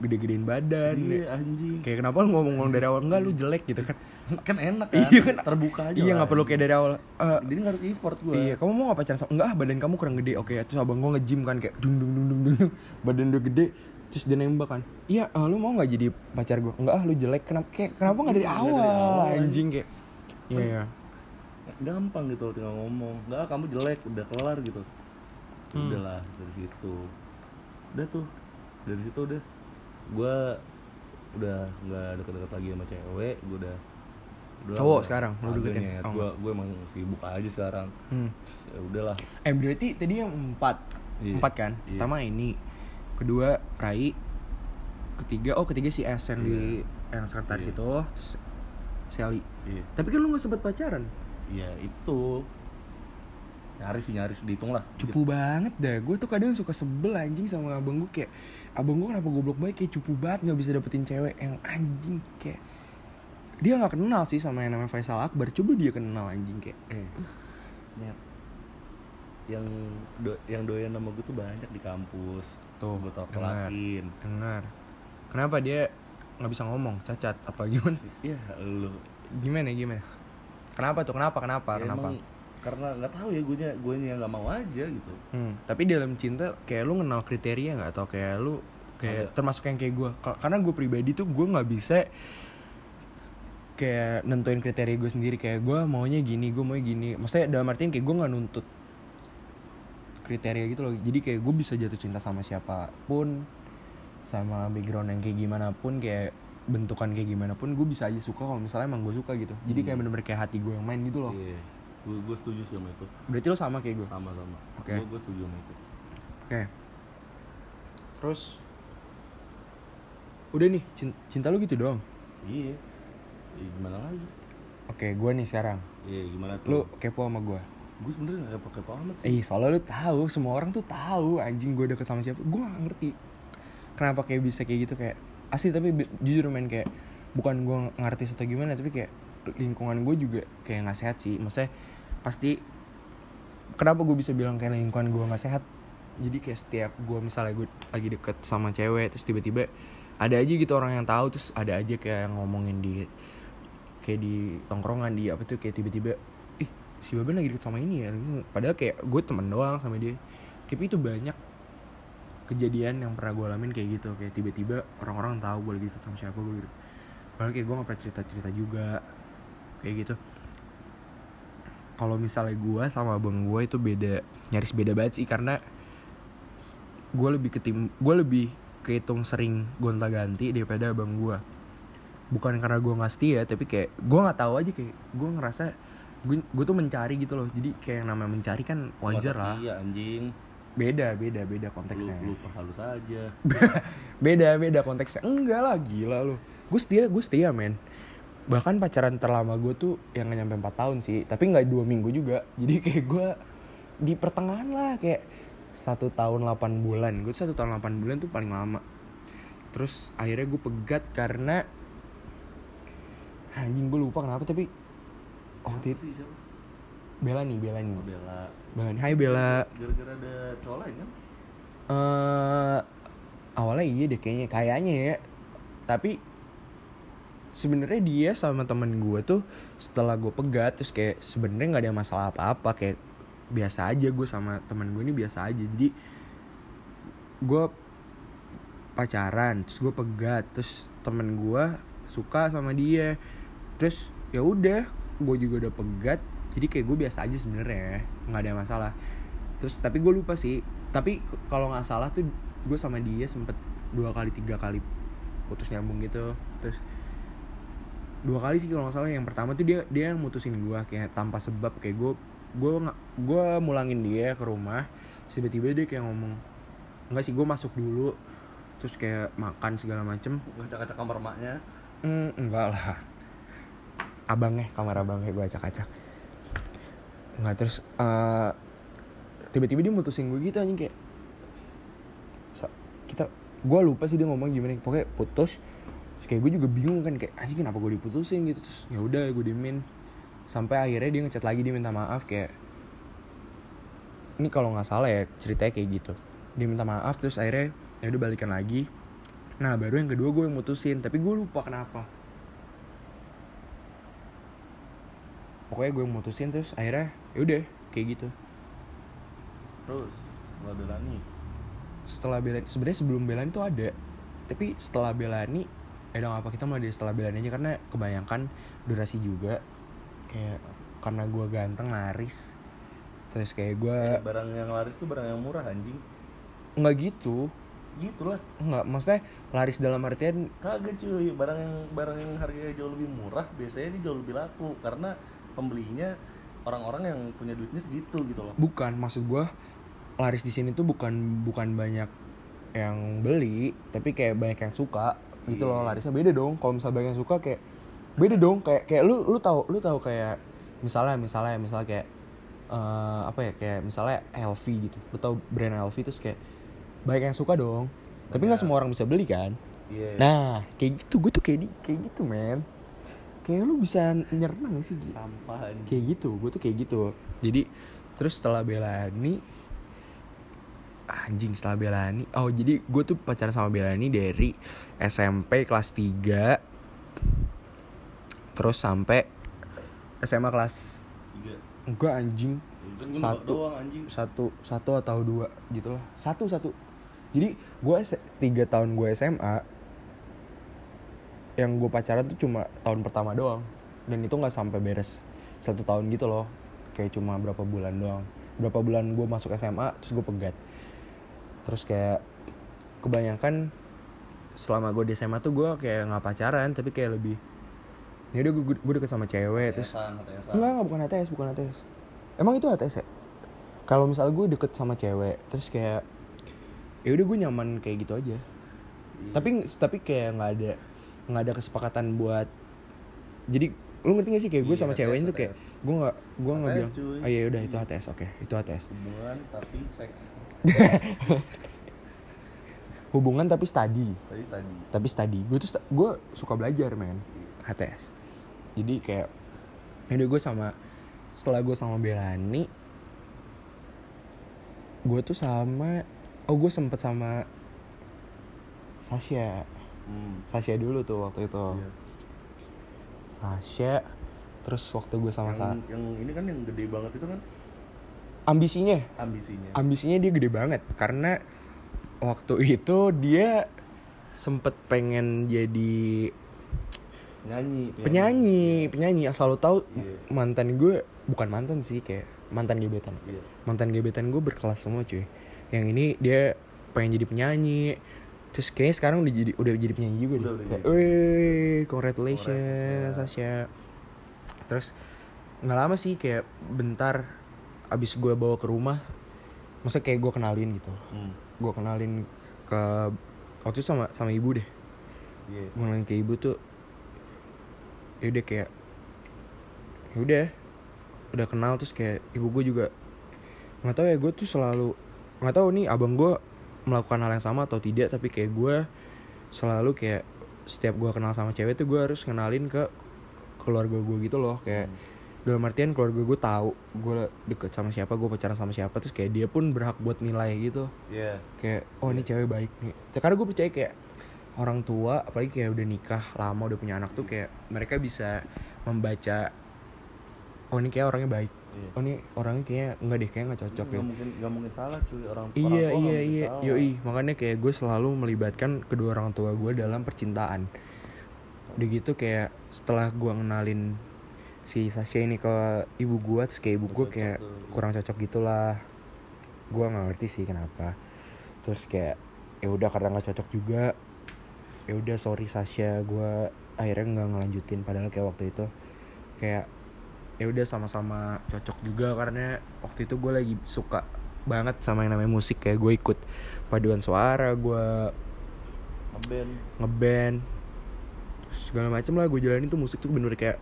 Speaker 1: gede-gedein badan.
Speaker 2: iya
Speaker 1: ya.
Speaker 2: anjing
Speaker 1: Kayak kenapa lu ngomong-ngomong dari awal enggak lu jelek gitu kan.
Speaker 2: kan enak kan
Speaker 1: Iya kan.
Speaker 2: terbuka aja
Speaker 1: iya nggak perlu kayak dari awal. "Eh,
Speaker 2: jadi nggak harus effort gue
Speaker 1: iya, kamu mau nggak pacaran sama enggak ah, badan kamu kurang gede. Oke, terus abang gua nge-gym kan kayak dung dung dung dung dung. Badan udah gede terus dia nembak kan. Iya, eh, lu mau nggak jadi pacar gua? Enggak ah, lu jelek. Kenapa kayak kenapa nggak dari
Speaker 2: Nggak
Speaker 1: awal,
Speaker 2: dari awal,
Speaker 1: anjing kayak. Iya, iya.
Speaker 2: gampang gitu loh tinggal ngomong nggak kamu jelek udah kelar gitu
Speaker 1: Hmm.
Speaker 2: udahlah dari situ udah tuh dari situ udah gue udah nggak deket-deket lagi sama cewek gue udah udah
Speaker 1: Cowok sekarang, lu deketin? Oh.
Speaker 2: gue gue emang sibuk aja sekarang
Speaker 1: Hmm.
Speaker 2: ya udahlah
Speaker 1: Eh berarti tadi yang empat
Speaker 2: Iya.
Speaker 1: Empat kan
Speaker 2: Iya.
Speaker 1: Pertama ini Kedua Rai Ketiga Oh ketiga si S yang di Yang sekretaris
Speaker 2: Iya.
Speaker 1: itu Terus Sally
Speaker 2: iya
Speaker 1: Tapi kan lu gak sempet pacaran
Speaker 2: iya itu nyaris nyaris dihitung lah
Speaker 1: Cupu banget dah. Gue tuh kadang suka sebel anjing sama abang gue Kayak Abang gue kenapa goblok banget? Kayak cupu banget gak bisa dapetin cewek. Yang anjing Kayak Dia gak kenal sih sama yang namanya Faisal Akbar. Coba dia kenal anjing kayak.
Speaker 2: Eh Nyet. yang do, yang doyan sama gue tuh banyak di kampus.
Speaker 1: Tuh,
Speaker 2: gue tau kelakin.
Speaker 1: Dengar Kenapa dia gak bisa ngomong? Cacat Apa gimana?
Speaker 2: Iya lu.
Speaker 1: Gimana gimana? Kenapa tuh? Kenapa? Kenapa?
Speaker 2: Ya,
Speaker 1: kenapa?
Speaker 2: emang karena nggak tahu ya gue nya gue nya nggak mau aja gitu.
Speaker 1: Hmm, tapi dalam cinta kayak lu kenal kriteria nggak? Atau kayak lu kayak
Speaker 2: Ada.
Speaker 1: termasuk yang kayak gue karena gue pribadi tuh gue nggak bisa kayak nentuin kriteria gue sendiri. Kayak gue maunya gini gue maunya gini. Maksudnya dalam artian kayak gue nggak nuntut kriteria gitu loh. Jadi kayak gue bisa jatuh cinta sama siapa pun sama background yang kayak gimana pun kayak bentukan kayak gimana pun gue bisa aja suka kalau misalnya emang gue suka gitu. Jadi kayak
Speaker 2: Hmm.
Speaker 1: bener-bener kayak hati gue yang main gitu loh.
Speaker 2: Iya gue gue setuju sih sama itu
Speaker 1: berarti lo sama kayak gue
Speaker 2: sama sama
Speaker 1: Oke.
Speaker 2: gue gue setuju sama itu
Speaker 1: Oke. Terus udah nih cin- cinta lu gitu doang.
Speaker 2: iya Ya, gimana lagi
Speaker 1: Oke, gua nih sekarang.
Speaker 2: iya gimana tuh
Speaker 1: Lu kepo sama gua.
Speaker 2: gue sebenarnya nggak kepo kepo amat sih
Speaker 1: Eh, soalnya lu tahu, semua orang tuh tahu anjing gue deket sama siapa. Gua gak ngerti. Kenapa kayak bisa kayak gitu kayak asli tapi jujur main kayak bukan gua ngerti atau gimana tapi kayak lingkungan gue juga kayak nggak sehat sih. Maksudnya pasti kenapa gue bisa bilang kayak lingkungan gue nggak sehat? Jadi kayak setiap gue misalnya gue lagi deket sama cewek terus tiba-tiba ada aja gitu orang yang tahu terus ada aja kayak ngomongin di kayak di tongkrongan di apa tuh kayak tiba-tiba ih si Baban lagi deket sama ini ya? Padahal kayak gue temen doang sama dia. Tapi itu banyak kejadian yang pernah gue alamin kayak gitu. Kayak tiba-tiba orang-orang tahu gue lagi deket sama siapa gue gitu. Padahal kayak gue gak pernah cerita-cerita juga Kayak gitu kalau misalnya gue sama abang gue itu beda nyaris beda banget sih karena gue lebih ketim gue lebih kehitung sering gonta ganti daripada abang gue bukan karena gue nggak setia tapi kayak gue nggak tahu aja kayak gue ngerasa gue gue tuh mencari gitu loh. Jadi kayak yang namanya mencari kan wajar lah.
Speaker 2: Iya anjing.
Speaker 1: beda beda beda
Speaker 2: Lu,
Speaker 1: konteksnya
Speaker 2: lu halus aja.
Speaker 1: beda beda konteksnya. Enggak lah gila lu. Gue setia gue setia men bahkan pacaran terlama gue tuh yang nggak nyampe 4 tahun sih tapi nggak dua minggu juga. Jadi kayak gue di pertengahan lah kayak satu tahun 8 bulan. Gue satu tahun 8 bulan tuh paling lama. Terus akhirnya gue pegat karena anjing gue lupa kenapa tapi oh itu
Speaker 2: siapa?
Speaker 1: Bella nih Bella nih
Speaker 2: Oh, Bella.
Speaker 1: Bella nih Hai Bella.
Speaker 2: Gara-gara ada cowok lain kan?
Speaker 1: eh awalnya iya deh kayaknya kayaknya ya. Tapi sebenarnya dia sama temen gue tuh setelah gue pegat terus kayak sebenarnya nggak ada masalah apa-apa kayak biasa aja gue sama temen gue ini biasa aja. Jadi gue pacaran terus gue pegat terus temen gue suka sama dia. Terus ya udah gue juga udah pegat jadi kayak gue biasa aja sebenarnya nggak ada masalah. Terus tapi gue lupa sih tapi kalau nggak salah tuh gue sama dia sempet dua kali tiga kali putus nyambung gitu. Terus dua kali sih kalau nggak salah. Yang pertama tuh dia dia yang mutusin gue kayak tanpa sebab. Kayak gue gue nggak gue mulangin dia ke rumah. Tiba-tiba dia kayak ngomong enggak sih gue masuk dulu. Terus kayak makan segala macem.
Speaker 2: Ngacak-ngacak kamar maknya.
Speaker 1: Hmm, enggak lah. Abangnya, kamar abangnya gue acak-acak. Enggak terus eh, tiba-tiba dia mutusin gue gitu anjing kayak kita gue lupa sih dia ngomong gimana. Pokoknya putus terus kayak gue juga bingung kan kayak anjing kenapa gue diputusin? Gitu. Terus ya udah gue diemin. Sampai akhirnya dia ngechat lagi dia minta maaf kayak ini kalau nggak salah ya ceritanya kayak gitu. Dia minta maaf terus akhirnya ya udah balikan lagi. Nah baru yang kedua gue yang mutusin tapi gue lupa kenapa. Pokoknya gue yang mutusin terus akhirnya ya udah kayak gitu.
Speaker 2: Terus setelah Belani.
Speaker 1: setelah Belani sebenarnya sebelum Belani tuh ada tapi setelah Belani udah nggak apa kita mulai dari setelah Belani aja karena kebanyakan durasi juga kayak karena gue ganteng laris terus kayak gue
Speaker 2: Eh, barang yang laris tuh barang yang murah anjing.
Speaker 1: nggak gitu
Speaker 2: Gitu lah.
Speaker 1: nggak maksudnya laris dalam artian
Speaker 2: Kagak cuy, barang yang barang yang harganya jauh lebih murah biasanya dia jauh lebih laku karena pembelinya orang-orang yang punya duitnya segitu gitu loh.
Speaker 1: bukan maksud gue laris di sini tuh bukan bukan banyak yang beli tapi kayak banyak yang suka gitu loh
Speaker 2: Iya.
Speaker 1: larisnya beda dong kalau misalnya banyak yang suka kayak beda dong kayak kayak lu lu tahu lu tahu kayak misalnya misalnya misalnya kayak eh, apa ya kayak misalnya LV gitu lu tahu brand LV terus kayak banyak yang suka dong tapi nggak semua orang bisa beli kan
Speaker 2: Iya.
Speaker 1: nah kayak gitu gue tuh kayak di, kayak gitu men kayak lu bisa nyerna gak sih Gi?
Speaker 2: sampah anjing.
Speaker 1: kayak gitu gue tuh kayak gitu jadi terus setelah Belani anjing setelah Belani oh jadi gue tuh pacaran sama Belani dari SMP kelas 3 terus sampai SMA kelas
Speaker 2: Tiga.
Speaker 1: enggak anjing.
Speaker 2: Ya, kan
Speaker 1: Satu.
Speaker 2: nembak doang anjing.
Speaker 1: satu satu atau dua gitu lah. Satu satu. Jadi gue tiga tahun gue SMA yang gue pacaran tuh cuma tahun pertama doang. Dan itu nggak sampai beres satu tahun gitu loh. Kayak cuma berapa bulan doang. Berapa bulan gue masuk SMA terus gue pegat terus kayak kebanyakan selama gue di SMA tuh gue kayak nggak pacaran tapi kayak lebih ya udah gue gue deket sama cewek terus
Speaker 2: HTS-an, HTS-an.
Speaker 1: Enggak, enggak bukan HTS, bukan HTS. Emang itu HTS ya? Kalau misalnya gue deket sama cewek, terus kayak ya udah gue nyaman kayak gitu aja.
Speaker 2: Iya.
Speaker 1: Tapi tapi kayak nggak ada nggak ada kesepakatan buat jadi lu ngerti gak sih kayak gue
Speaker 2: Iya,
Speaker 1: sama
Speaker 2: HTS,
Speaker 1: ceweknya tuh kayak gue nggak gue nggak
Speaker 2: HTS,
Speaker 1: bilang oh iya udah itu HTS oke itu HTS
Speaker 2: hubungan tapi seks.
Speaker 1: hubungan tapi study.
Speaker 2: Tadi tadi.
Speaker 1: tapi study. Gue tuh gue suka belajar men. HTS jadi kayak yaudah gue sama setelah gue sama Belani gue tuh sama oh gue sempet sama Sasha.
Speaker 2: Hmm.
Speaker 1: Sasha dulu tuh waktu itu.
Speaker 2: Iya.
Speaker 1: Sasha terus waktu gue sama
Speaker 2: yang,
Speaker 1: Sa
Speaker 2: yang ini kan yang gede banget itu kan
Speaker 1: ambisinya
Speaker 2: ambisinya.
Speaker 1: ambisinya dia gede banget karena waktu itu dia sempet pengen jadi
Speaker 2: Nyanyi.
Speaker 1: penyanyi penyanyi asal lo tahu
Speaker 2: Iya.
Speaker 1: mantan gue bukan mantan sih kayak mantan gebetan
Speaker 2: Iya.
Speaker 1: mantan gebetan gue berkelas semua cuy yang ini dia pengen jadi penyanyi terus kayaknya sekarang udah jadi udah jadi penyanyi juga
Speaker 2: Udah,
Speaker 1: deh
Speaker 2: udah
Speaker 1: Kayak. "Wih, congratulations
Speaker 2: Congratulations,
Speaker 1: Sasha terus nggak lama sih kayak bentar abis gue bawa ke rumah maksudnya kayak gue kenalin gitu
Speaker 2: Hmm.
Speaker 1: gue kenalin ke waktu itu sama sama ibu deh
Speaker 2: Iya.
Speaker 1: gue kenalin ke ibu tuh ya udah kayak ya udah udah kenal terus kayak ibu gue juga nggak tahu ya gue tuh selalu nggak tahu nih abang gue melakukan hal yang sama atau tidak tapi kayak gue selalu kayak setiap gue kenal sama cewek tuh gue harus kenalin ke keluarga gue gitu loh kayak dalam artian keluarga gue tahu gue deket sama siapa gue pacaran sama siapa terus kayak dia pun berhak buat nilai gitu
Speaker 2: Iya.
Speaker 1: kayak oh ini cewek baik nih karena gue percaya kayak orang tua apalagi kayak udah nikah lama udah punya anak tuh kayak mereka bisa membaca oh ini kayak orangnya baik
Speaker 2: Iya.
Speaker 1: oh ini orangnya kayak enggak deh kayak nggak cocok
Speaker 2: Nggak
Speaker 1: ya
Speaker 2: mungkin nggak mungkin salah cuy orang orang
Speaker 1: iya
Speaker 2: tua nggak
Speaker 1: iya
Speaker 2: mungkin
Speaker 1: iya
Speaker 2: salah.
Speaker 1: yoi makanya kayak gue selalu melibatkan kedua orang tua gue dalam percintaan udah gitu kayak setelah gue ngenalin si Sasha ini ke ibu gue terus kayak ibu
Speaker 2: Cocok
Speaker 1: kayak kurang cocok gitulah. Gue nggak ngerti sih kenapa. Terus kayak ya udah karena nggak cocok juga ya udah sorry Sasha gue akhirnya nggak ngelanjutin. Padahal kayak waktu itu kayak ya udah sama-sama cocok juga karena waktu itu gue lagi suka banget sama yang namanya musik kayak gue ikut paduan suara gue
Speaker 2: ngeband.
Speaker 1: ngeband segala macem lah. Gue jalanin tuh musik tuh bener kayak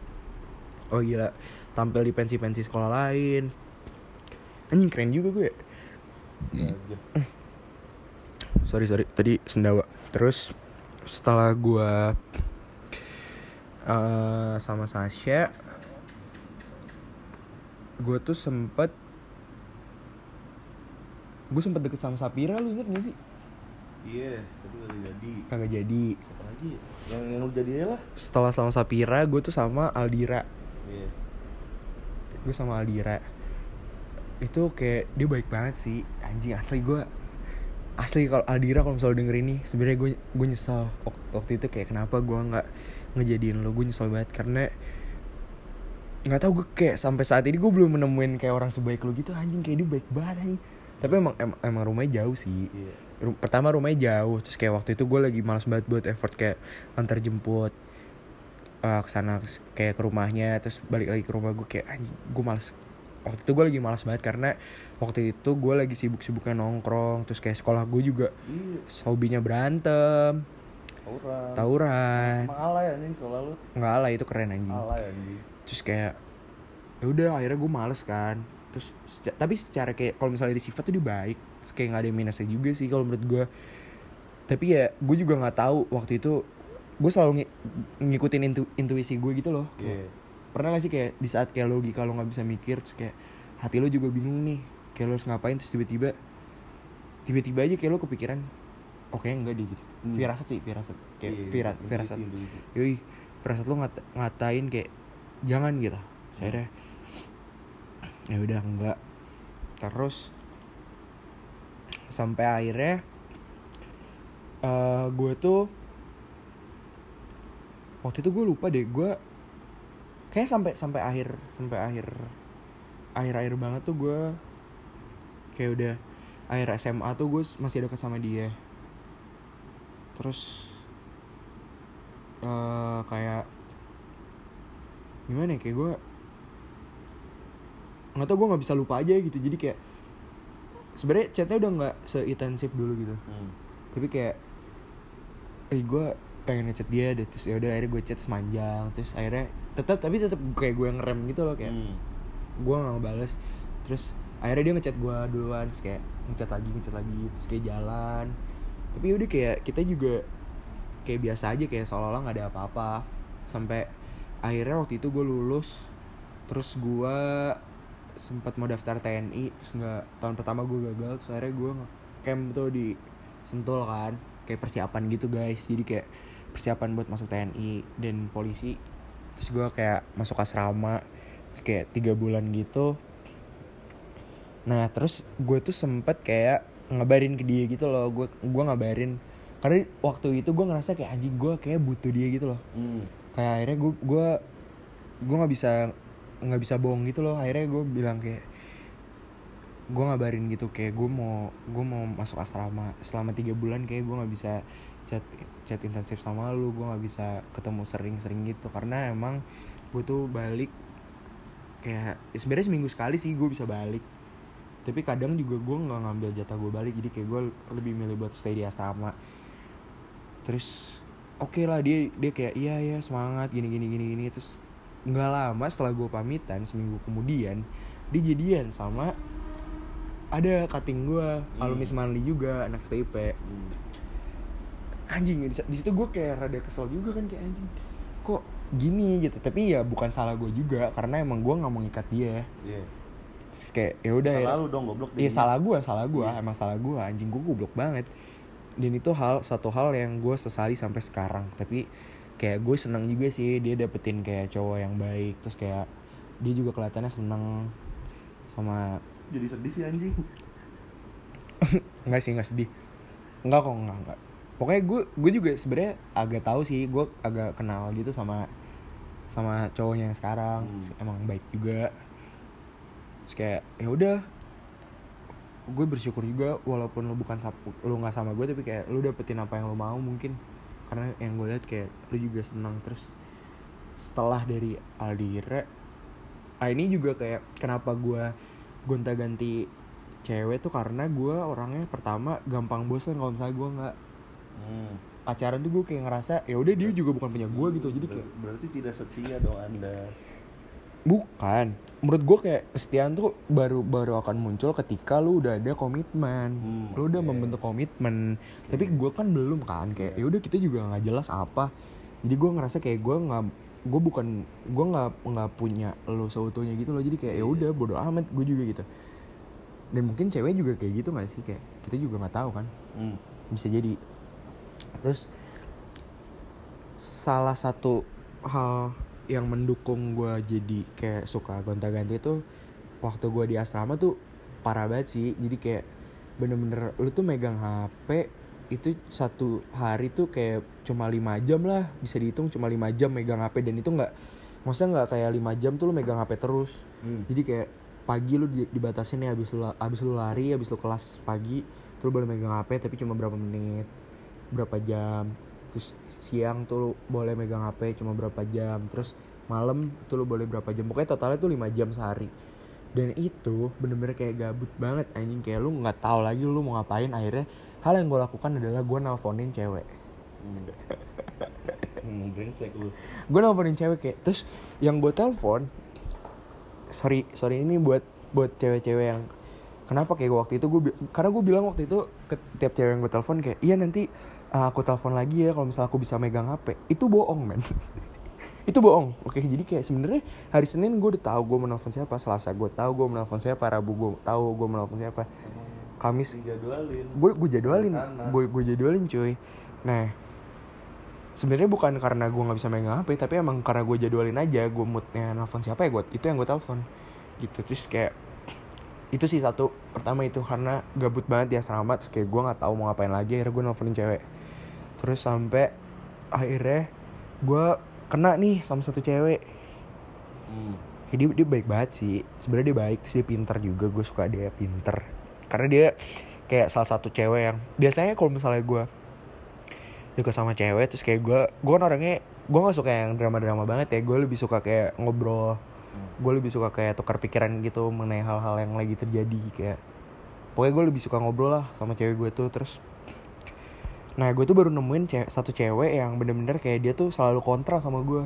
Speaker 1: oh gila. Tampil di pensi-pensi sekolah lain. Anjing keren juga gue.
Speaker 2: Ya aja.
Speaker 1: sorry sorry. Tadi sendawa. Terus setelah gue eh sama Sasha gue tuh sempet gue sempet deket sama Sapira lu inget gak sih?
Speaker 2: Iya tapi udah jadi.
Speaker 1: Kagak jadi.
Speaker 2: Apa lagi? Ya? yang yang udah jadi lah.
Speaker 1: Setelah sama Sapira gue tuh sama Aldira
Speaker 2: iya.
Speaker 1: Gue sama Aldira itu kayak dia baik banget sih. Anjing asli gue asli kalau Aldira kalau misalnya denger ini sebenarnya gue gue nyesal Wak- waktu itu kayak kenapa gue nggak ngejadiin lo. Gue nyesal banget karena nggak tahu gue kayak sampai saat ini gue belum menemuin kayak orang sebaik lo gitu. Anjing kayak dia baik banget anjing. Tapi emang emang, emang rumahnya jauh sih. Ru- pertama rumahnya jauh terus kayak waktu itu gue lagi malas banget buat effort kayak antar jemput uh, ke sana kayak ke rumahnya terus balik lagi ke rumah gue kayak anjing gue malas waktu itu gue lagi malas banget karena waktu itu gue lagi sibuk-sibuknya nongkrong terus kayak sekolah gue juga
Speaker 2: iya.
Speaker 1: hobinya berantem.
Speaker 2: Tawuran.
Speaker 1: Tawuran.
Speaker 2: Emang alay anjing sekolah lu?
Speaker 1: Nggak lah itu keren anjing.
Speaker 2: Alay anjing.
Speaker 1: Terus kayak ya udah akhirnya gue males kan. Terus seca- tapi secara kayak kalau misalnya di sifat tuh dia baik. Terus kayak nggak ada minusnya juga sih kalau menurut gue. Tapi ya gue juga nggak tahu waktu itu gue selalu ngi- ngikutin intu- intuisi gue gitu loh.
Speaker 2: Iya.
Speaker 1: Pernah gak sih kayak di saat kayak logika lo nggak bisa mikir terus kayak hati lo juga bingung nih kayak lo harus ngapain terus tiba-tiba tiba-tiba aja kayak lo kepikiran oke enggak deh gitu.
Speaker 2: Hmm.
Speaker 1: firasat sih firasat. Kayak
Speaker 2: Iya,
Speaker 1: fira,
Speaker 2: intuisi,
Speaker 1: firasat. yoi firasat lo ngata- ngatain kayak jangan gitu. Saya ya udah enggak. Terus sampai akhirnya eh gue tuh waktu itu gue lupa deh gue kayak sampai sampai akhir sampai akhir akhir akhir banget tuh gue kayak udah akhir SMA tuh gue masih dekat sama dia. Terus eh kayak gimana ya kayak gue nggak tau gue nggak bisa lupa aja gitu. Jadi kayak sebenarnya chatnya udah nggak seintensif dulu gitu.
Speaker 2: Hmm.
Speaker 1: tapi kayak eh gue pengen ngechat dia deh terus ya udah akhirnya gue chat semanjang terus akhirnya tetap tapi tetap kayak gue ngerem gitu loh kayak
Speaker 2: Hmm.
Speaker 1: gue nggak ngebales. Terus akhirnya dia ngechat gue duluan terus kayak ngechat lagi ngechat lagi terus kayak jalan. Tapi udah kayak kita juga kayak biasa aja kayak seolah-olah nggak ada apa-apa. Sampai akhirnya waktu itu gue lulus terus gue sempat mau daftar TNI terus nggak tahun pertama gue gagal terus akhirnya gue camp tuh di Sentul kan kayak persiapan gitu guys. Jadi kayak persiapan buat masuk TNI dan polisi. Terus gue kayak masuk asrama kayak tiga bulan gitu. Nah terus gue tuh sempet kayak ngabarin ke dia gitu loh. Gue gue ngabarin. Karena waktu itu gue ngerasa kayak anjing gue kayak butuh dia gitu loh.
Speaker 2: Hmm.
Speaker 1: kayak akhirnya gue gue gue nggak bisa nggak bisa bohong gitu loh. Akhirnya gue bilang kayak gue ngabarin gitu kayak gue mau gue mau masuk asrama. Selama tiga bulan kayak gue nggak bisa chat chat intensif sama lu gue nggak bisa ketemu sering-sering gitu. Karena emang gue tuh balik kayak ya sebenarnya seminggu sekali sih gue bisa balik. Tapi kadang juga gue nggak ngambil jatah gue balik jadi kayak gue lebih milih buat stay di asrama. Terus oke lah dia dia kayak iya iya semangat gini gini gini gini. Terus nggak lama setelah gue pamitan seminggu kemudian dia jadian sama ada cutting gue alumni Semanli juga anak STIP
Speaker 2: Hmm.
Speaker 1: Anjing di di situ gue kayak rada kesel juga kan kayak anjing kok gini gitu tapi ya bukan salah gue juga karena emang gue nggak mau ngikat dia
Speaker 2: Iya.
Speaker 1: Terus kayak ya udah ya
Speaker 2: Salah lu dong goblok.
Speaker 1: Iya salah gue, salah gue,
Speaker 2: Iya.
Speaker 1: emang salah gue, anjing gue goblok banget. Dan itu hal satu hal yang gue sesali sampai sekarang. Tapi kayak gue seneng juga sih dia dapetin kayak cowok yang baik. Terus kayak dia juga kelihatannya seneng sama
Speaker 2: Jadi sedih sih anjing.
Speaker 1: enggak sih enggak sedih. Enggak kok enggak enggak. Pokoknya gue gue juga sebenarnya agak tahu sih gue agak kenal gitu sama sama cowoknya yang sekarang.
Speaker 2: Hmm.
Speaker 1: emang baik juga. Terus kayak ya udah. Gue bersyukur juga walaupun lu bukan lu nggak sama gue tapi kayak lu dapetin apa yang lu mau mungkin. Karena yang gue lihat kayak lu juga senang. Terus setelah dari Aldire ah ini juga kayak kenapa gue gonta ganti cewek tuh karena gue orangnya pertama gampang bosan kalau misalnya gue nggak
Speaker 2: Hmm.
Speaker 1: pacaran tuh gue kayak ngerasa ya udah dia juga bukan punya gue gitu jadi kayak
Speaker 2: berarti tidak setia dong Anda.
Speaker 1: Bukan. Menurut gue kayak kesetiaan tuh baru baru akan muncul ketika lu udah ada komitmen.
Speaker 2: Hmm,
Speaker 1: lu udah
Speaker 2: oke.
Speaker 1: membentuk komitmen. Tapi gue kan belum kan kayak ya udah kita juga nggak jelas apa. Jadi gue ngerasa kayak gue nggak gue bukan gue nggak nggak punya lo seutuhnya gitu loh jadi kayak ya udah bodo amat gue juga gitu dan mungkin cewek juga kayak gitu gak sih kayak kita juga nggak tahu kan
Speaker 2: Hmm.
Speaker 1: bisa jadi terus salah satu hal yang mendukung gue jadi kayak suka gonta-ganti itu waktu gue di asrama tuh parah banget sih. Jadi kayak bener-bener lu tuh megang HP itu satu hari tuh kayak cuma lima jam lah. Bisa dihitung cuma lima jam megang HP dan itu nggak maksudnya nggak kayak lima jam tuh lu megang HP terus.
Speaker 2: Hmm.
Speaker 1: jadi kayak pagi lu di- dibatasin nih habis lu habis lu lari habis lu kelas pagi tuh lu boleh megang HP tapi cuma berapa menit berapa jam. Terus siang tuh lu boleh megang HP cuma berapa jam. Terus malam tuh lu boleh berapa jam. Pokoknya totalnya tuh 5 jam sehari. Dan itu bener-bener kayak gabut banget anjing. Kayak lu nggak tahu lagi lu mau ngapain. Akhirnya hal yang gue lakukan adalah gue nelponin cewek.
Speaker 2: Hmm.
Speaker 1: Gue nelponin cewek kayak terus yang gue telepon sorry sorry ini buat buat cewek-cewek yang kenapa kayak waktu itu gue karena gue bilang waktu itu ke tiap cewek yang gue telepon kayak iya nanti uh, aku telepon lagi ya kalau misalnya aku bisa megang hp itu bohong men. Itu bohong. Oke jadi kayak sebenarnya hari senin gue udah tahu gue mau nelfon siapa selasa gue tahu gue mau nelfon siapa rabu gue tahu gue mau nelfon siapa kamis gue gue jadwalin. Gue gue jadwalin cuy. Nah sebenarnya bukan karena gue nggak bisa megang hp tapi emang karena gue jadwalin aja gue moodnya nelfon siapa ya gue itu yang gue telepon. Gitu. Terus kayak itu sih satu. Pertama itu karena gabut banget di asrama terus kayak gue nggak tahu mau ngapain lagi akhirnya gue nelfonin cewek terus sampai akhirnya gue kena nih sama satu cewek.
Speaker 2: Hmm.
Speaker 1: Kayak dia, dia baik banget sih. Sebenarnya dia baik terus dia pinter juga. Gue suka dia pinter. Karena dia kayak salah satu cewek yang biasanya kalau misalnya gue deket sama cewek terus kayak gue gue kan orangnya gue nggak suka yang drama drama banget ya. Gue lebih suka kayak ngobrol. Gue lebih suka kayak tukar pikiran gitu mengenai hal-hal yang lagi terjadi kayak. Pokoknya gue lebih suka ngobrol lah sama cewek gue tuh. Terus nah gue tuh baru nemuin ce- satu cewek yang bener-bener kayak dia tuh selalu kontra sama gue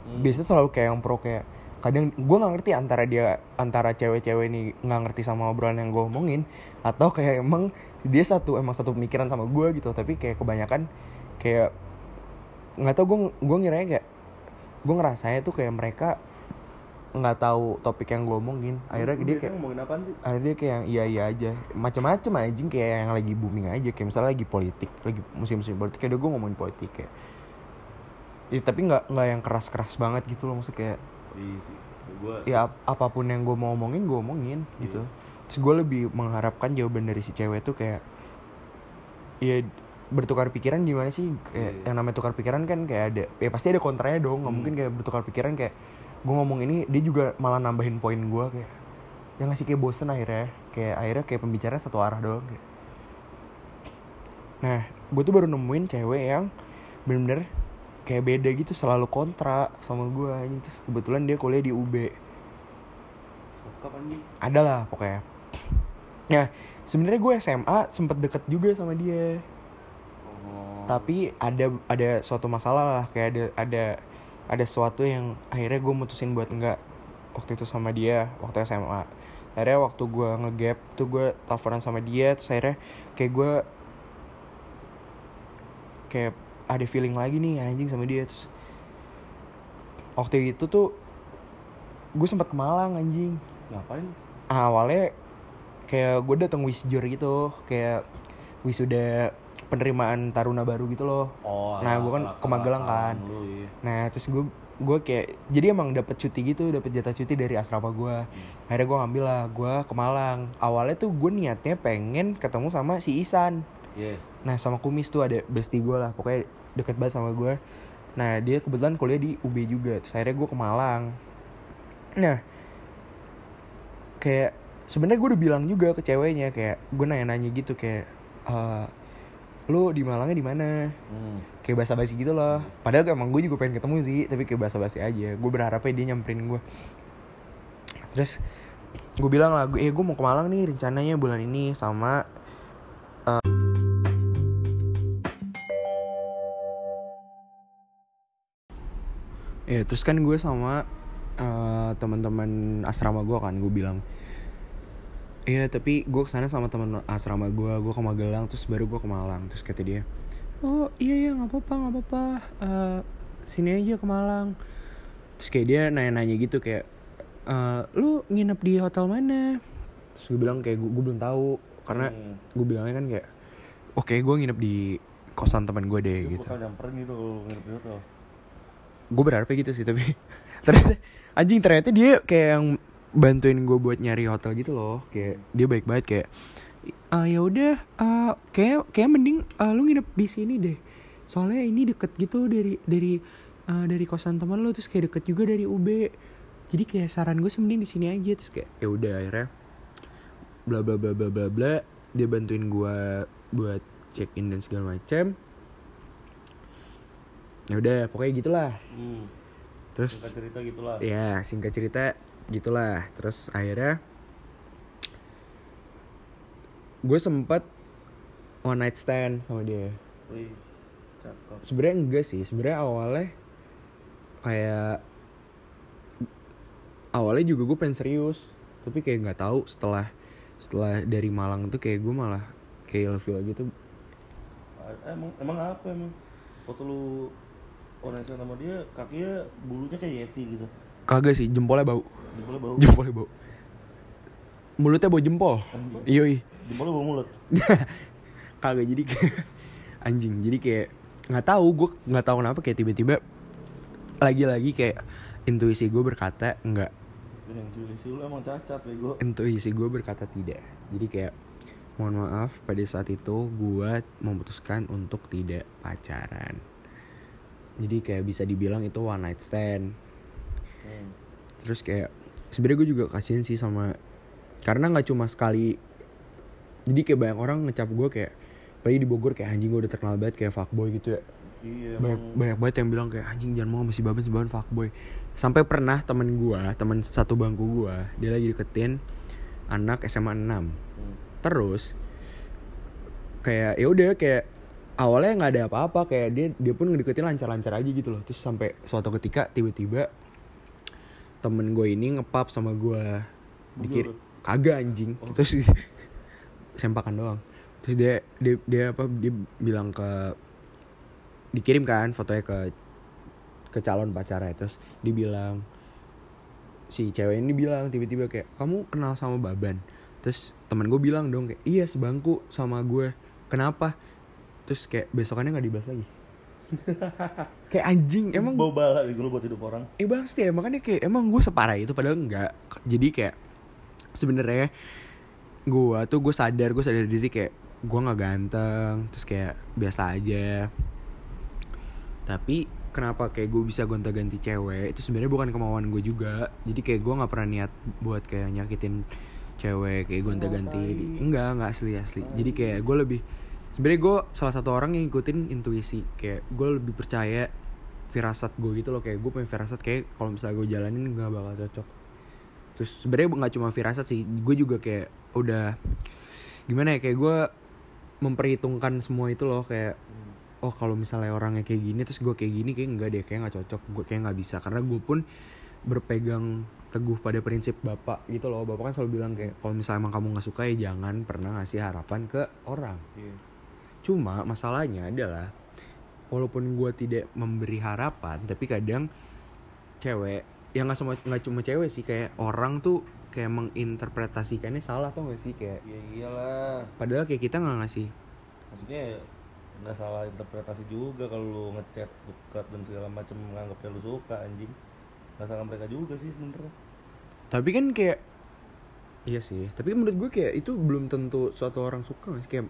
Speaker 2: Hmm.
Speaker 1: biasanya selalu kayak yang pro kayak kadang gue nggak ngerti antara dia antara cewek-cewek ini nggak ngerti sama obrolan yang gue omongin atau kayak emang dia satu emang satu pemikiran sama gue gitu tapi kayak kebanyakan kayak nggak tau gue gue ngiranya kayak gue ngerasanya tuh kayak mereka nggak tahu topik yang gue omongin akhirnya dia kayak
Speaker 2: ngomongin apaan sih?
Speaker 1: akhirnya dia kayak yang iya iya aja macam-macam anjing kayak yang lagi booming aja kayak misalnya lagi politik lagi musim-musim politik kayak gue ngomongin politik kayak ya, tapi nggak nggak yang keras-keras banget gitu loh maksudnya kayak
Speaker 2: Iya sih. Gua
Speaker 1: ya ap- apa pun yang gue mau omongin gue omongin gitu
Speaker 2: Iya.
Speaker 1: terus gue lebih mengharapkan jawaban dari si cewek tuh kayak ya bertukar pikiran gimana sih kayak
Speaker 2: Iya.
Speaker 1: yang namanya tukar pikiran kan kayak ada ya pasti ada kontranya dong nggak
Speaker 2: Hmm.
Speaker 1: mungkin kayak bertukar pikiran kayak gue ngomong ini dia juga malah nambahin poin gue kayak yang ngasih kayak bosen akhirnya. Kayak akhirnya kayak pembicara satu arah doang kayak. nah gue tuh baru nemuin cewek yang bener-bener kayak beda gitu selalu kontra sama gue anjing. Terus kebetulan dia kuliah di UB ada lah pokoknya. Nah sebenarnya gue SMA sempet deket juga sama dia.
Speaker 2: Oh.
Speaker 1: tapi ada ada suatu masalah lah kayak ada ada ada sesuatu yang akhirnya gue mutusin buat enggak waktu itu sama dia waktu SMA akhirnya waktu gue ngegap tuh gue teleponan sama dia terus akhirnya kayak gue kayak ada feeling lagi nih anjing sama dia terus waktu itu tuh gue sempat ke Malang anjing
Speaker 2: ngapain?
Speaker 1: awalnya kayak gue dateng wisjur gitu kayak wisuda penerimaan taruna baru gitu loh.
Speaker 2: Oh,
Speaker 1: Nah, gua kan ke Magelang kan.
Speaker 2: Lu, iya.
Speaker 1: nah terus gue gue kayak jadi emang dapet cuti gitu dapet jatah cuti dari asrama gue akhirnya gue ngambil lah gue ke Malang. Awalnya tuh gue niatnya pengen ketemu sama si Isan.
Speaker 2: Iya.
Speaker 1: nah sama Kumis tuh ada bestie gue lah pokoknya deket banget sama gue nah dia kebetulan kuliah di UB juga terus akhirnya gue ke Malang. Nah kayak sebenarnya gue udah bilang juga ke ceweknya kayak gue nanya-nanya gitu kayak eh lu di Malangnya di mana?
Speaker 2: Hmm.
Speaker 1: kayak basa-basi gitu loh. Padahal emang gue juga pengen ketemu sih tapi kayak basa-basi aja. Gue berharapnya dia nyamperin gue terus gue bilang lah eh gue mau ke Malang nih rencananya bulan ini sama eh, ya terus kan gue sama eh, teman-teman asrama gue kan gue bilang Iya tapi gue ke sana sama teman asrama gue gue ke Magelang terus baru gue ke Malang terus kata dia oh iya iya nggak apa-apa nggak apa-apa. Eh, sini aja ke Malang. Terus kayak dia nanya-nanya gitu kayak "Eh, lu nginep di hotel mana? Terus gue bilang kayak gue, belum tahu. Karena
Speaker 2: Hmm.
Speaker 1: gue bilangnya kan kayak oke gue nginep di kosan teman gue deh gitu.
Speaker 2: gitu nginep di hotel.
Speaker 1: gue berharapnya gitu sih tapi ternyata anjing ternyata dia kayak yang bantuin gue buat nyari hotel gitu loh. Kayak dia baik banget kayak ah ya udah ah, kayak kayak mending ah, lu nginep di sini deh. Soalnya ini deket gitu dari dari ah, dari kosan teman lu terus kayak deket juga dari UB jadi kayak saran gue sih mending di sini aja terus kayak ya udah akhirnya bla bla bla bla bla bla dia bantuin gue buat check in dan segala macam ya udah pokoknya gitulah.
Speaker 2: Hmm.
Speaker 1: terus
Speaker 2: Singkat cerita gitulah.
Speaker 1: ya singkat cerita gitulah terus akhirnya gue sempet one night stand sama dia sebenarnya enggak sih sebenarnya awalnya kayak awalnya juga gue pengen serius tapi kayak nggak tahu setelah setelah dari Malang tuh kayak gue malah kayak ilfeel gitu
Speaker 2: Ah, Emang emang apa emang? Waktu lu onesan sama dia, kakinya bulunya kayak yeti gitu.
Speaker 1: Kagak sih jempolnya bau
Speaker 2: Jempolnya bau.
Speaker 1: jempolnya bau mulutnya bau jempol
Speaker 2: Anjing.
Speaker 1: Yoi.
Speaker 2: Jempolnya bau mulut.
Speaker 1: kagak jadi kayak anjing jadi kayak nggak tahu gue nggak tahu kenapa kayak tiba-tiba lagi-lagi kayak intuisi gue berkata enggak
Speaker 2: intuisi lu emang cacat bego.
Speaker 1: intuisi gue berkata tidak jadi kayak mohon maaf pada saat itu gue memutuskan untuk tidak pacaran jadi kayak bisa dibilang itu one night stand
Speaker 2: Hmm.
Speaker 1: terus kayak sebenarnya gue juga kasihan sih sama karena nggak cuma sekali jadi kayak banyak orang ngecap gue kayak apalagi di Bogor kayak anjing gue udah terkenal banget kayak fuckboy gitu ya
Speaker 2: Iya
Speaker 1: banyak
Speaker 2: emang.
Speaker 1: banyak banget yang bilang kayak anjing jangan mau masih baban si baban fuckboy sampai pernah temen gua temen satu bangku gua dia lagi deketin anak SMA 6
Speaker 2: Hmm.
Speaker 1: terus kayak ya udah kayak awalnya nggak ada apa-apa kayak dia dia pun ngedeketin lancar-lancar aja gitu loh terus sampai suatu ketika tiba-tiba temen gue ini ngepap sama gua dikir kagak anjing.
Speaker 2: Oh.
Speaker 1: terus sempakan doang. Terus dia dia dia apa dia bilang ke dikirim kan fotonya ke ke calon pacarnya. Terus dibilang si cewek ini bilang tiba-tiba kayak kamu kenal sama Baban? Terus teman gue bilang dong kayak iya sebangku sama gue. Kenapa? Terus kayak besokannya nggak dibahas lagi kayak anjing emang
Speaker 2: bau bala bego lu buat hidup orang.
Speaker 1: eh bang ya makanya kayak emang gue separah itu padahal enggak. Jadi kayak sebenarnya gue tuh gue sadar gue sadar diri kayak gue nggak ganteng terus kayak biasa aja. Tapi kenapa kayak gue bisa gonta-ganti cewek itu sebenarnya bukan kemauan gue juga. Jadi kayak gue nggak pernah niat buat kayak nyakitin cewek kayak gonta-ganti. Enggak enggak asli asli. Jadi kayak gue lebih sebenarnya gue salah satu orang yang ngikutin intuisi kayak gue lebih percaya firasat gue gitu loh kayak gue punya firasat kayak kalau misalnya gue jalanin nggak bakal cocok. Terus sebenarnya nggak cuma firasat sih gue juga kayak udah gimana ya kayak gue memperhitungkan semua itu loh kayak oh kalau misalnya orangnya kayak gini terus gue kayak gini kayak enggak deh kayak nggak cocok gue kayak nggak bisa. Karena gue pun berpegang teguh pada prinsip bapak gitu loh. Bapak kan selalu bilang kayak kalau misalnya emang kamu nggak suka ya jangan pernah ngasih harapan ke orang.
Speaker 2: Iya.
Speaker 1: Cuma masalahnya adalah walaupun gue tidak memberi harapan tapi kadang cewek yang nggak semua nggak cuma cewek sih kayak orang tuh kayak menginterpretasikannya salah tuh gak sih kayak
Speaker 2: Ya iyalah.
Speaker 1: padahal kayak kita nggak ngasih
Speaker 2: Maksudnya nggak salah interpretasi juga kalau lu ngechat dekat dan segala macam menganggapnya lu suka anjing. Nggak salah mereka juga sih sebenarnya.
Speaker 1: tapi kan kayak iya sih tapi menurut gue kayak itu belum tentu suatu orang suka nggak sih kayak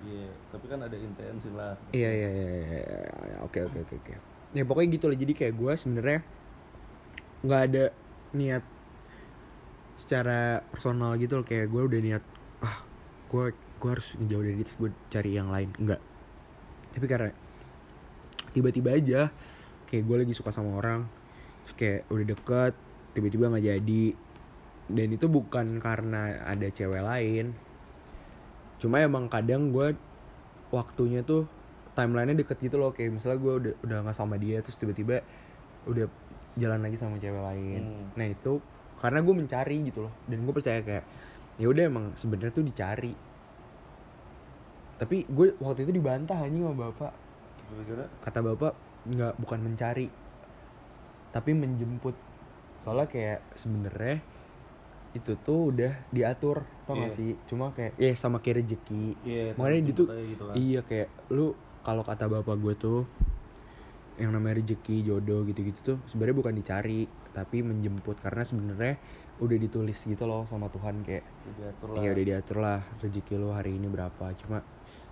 Speaker 2: Iya, tapi kan ada intensi lah.
Speaker 1: Iya iya iya iya, iya, iya. oke oke oke oke. Ya pokoknya gitu loh. Jadi kayak gue sebenarnya nggak ada niat secara personal gitu loh. Kayak gue udah niat ah gue gue harus jauh dari terus gue cari yang lain. Enggak. Tapi karena tiba-tiba aja kayak gue lagi suka sama orang kayak udah deket tiba-tiba nggak jadi dan itu bukan karena ada cewek lain cuma emang kadang gue waktunya tuh timelinenya deket gitu loh. Kayak misalnya gue udah udah nggak sama dia terus tiba-tiba udah jalan lagi sama cewek lain.
Speaker 2: Hmm.
Speaker 1: nah itu karena gue mencari gitu loh. Dan gue percaya kayak ya udah emang sebenarnya tuh dicari. Tapi gue waktu itu dibantah anjing sama bapak. Kata bapak nggak bukan mencari tapi menjemput. Soalnya kayak sebenarnya itu tuh udah diatur tau gak
Speaker 2: Iya.
Speaker 1: sih? Cuma kayak ya sama kayak rezeki.
Speaker 2: Iya,
Speaker 1: makanya itu
Speaker 2: gitu kan.
Speaker 1: iya kayak lu kalau kata bapak gue tuh yang namanya rezeki jodoh gitu-gitu tuh sebenarnya bukan dicari tapi menjemput. Karena sebenarnya udah ditulis gitu loh sama Tuhan kayak
Speaker 2: Udah diatur lah.
Speaker 1: Iya udah diatur lah rezeki lu hari ini berapa. Cuma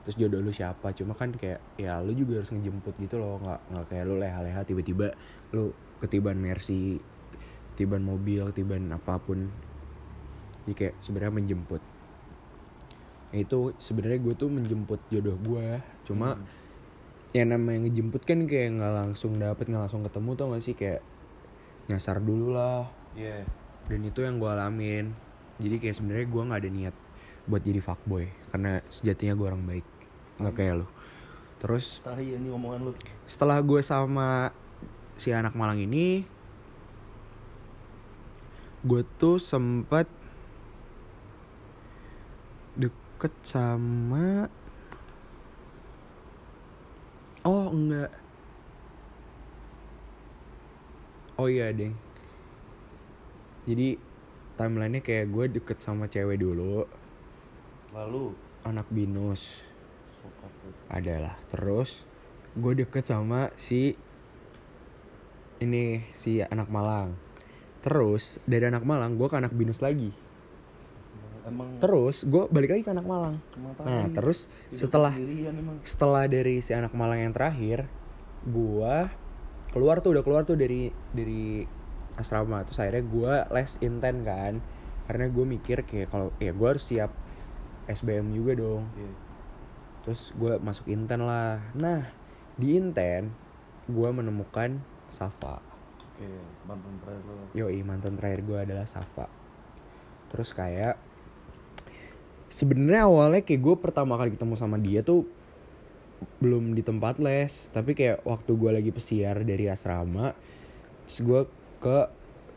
Speaker 1: terus jodoh lu siapa? Cuma kan kayak ya lu juga harus ngejemput gitu loh. Nggak nggak kayak lu leha-leha tiba-tiba lu ketiban mercy ketiban mobil ketiban apa pun jadi kayak sebenarnya menjemput. Nah, itu sebenarnya gue tuh menjemput jodoh gue cuma
Speaker 2: Hmm.
Speaker 1: yang namanya ngejemput kan kayak nggak langsung dapet nggak langsung ketemu tau gak sih? Kayak nyasar dulu lah.
Speaker 2: Iya.
Speaker 1: dan itu yang gue alamin. Jadi kayak sebenarnya gue nggak ada niat buat jadi fuckboy. Karena sejatinya gue orang baik. Nggak kayak lu. Terus
Speaker 2: Tahi ini omongan lu.
Speaker 1: setelah gue sama si anak Malang ini gue tuh sempet deket sama oh enggak. Oh iya deng. Jadi timelinenya kayak gue deket sama cewek dulu.
Speaker 2: Lalu?
Speaker 1: Anak binus. Adalah. Terus gue deket sama si ini si anak Malang. Terus dari anak Malang gue ke anak binus lagi
Speaker 2: Emang
Speaker 1: terus gue balik lagi ke anak Malang. Nah terus setelah setelah dari si anak Malang yang terakhir gue keluar tuh udah keluar tuh dari dari asrama. Terus akhirnya gue les inten kan. Karena gue mikir kayak kalau ya gue harus siap SBM juga dong.
Speaker 2: Iya.
Speaker 1: terus gue masuk inten lah. Nah di inten gue menemukan Safa.
Speaker 2: Oke, mantan terakhir lu.
Speaker 1: yoi mantan terakhir gue adalah Safa. Terus kayak sebenarnya awalnya kayak gue pertama kali ketemu sama dia tuh belum di tempat les tapi kayak waktu gue lagi pesiar dari asrama terus gue ke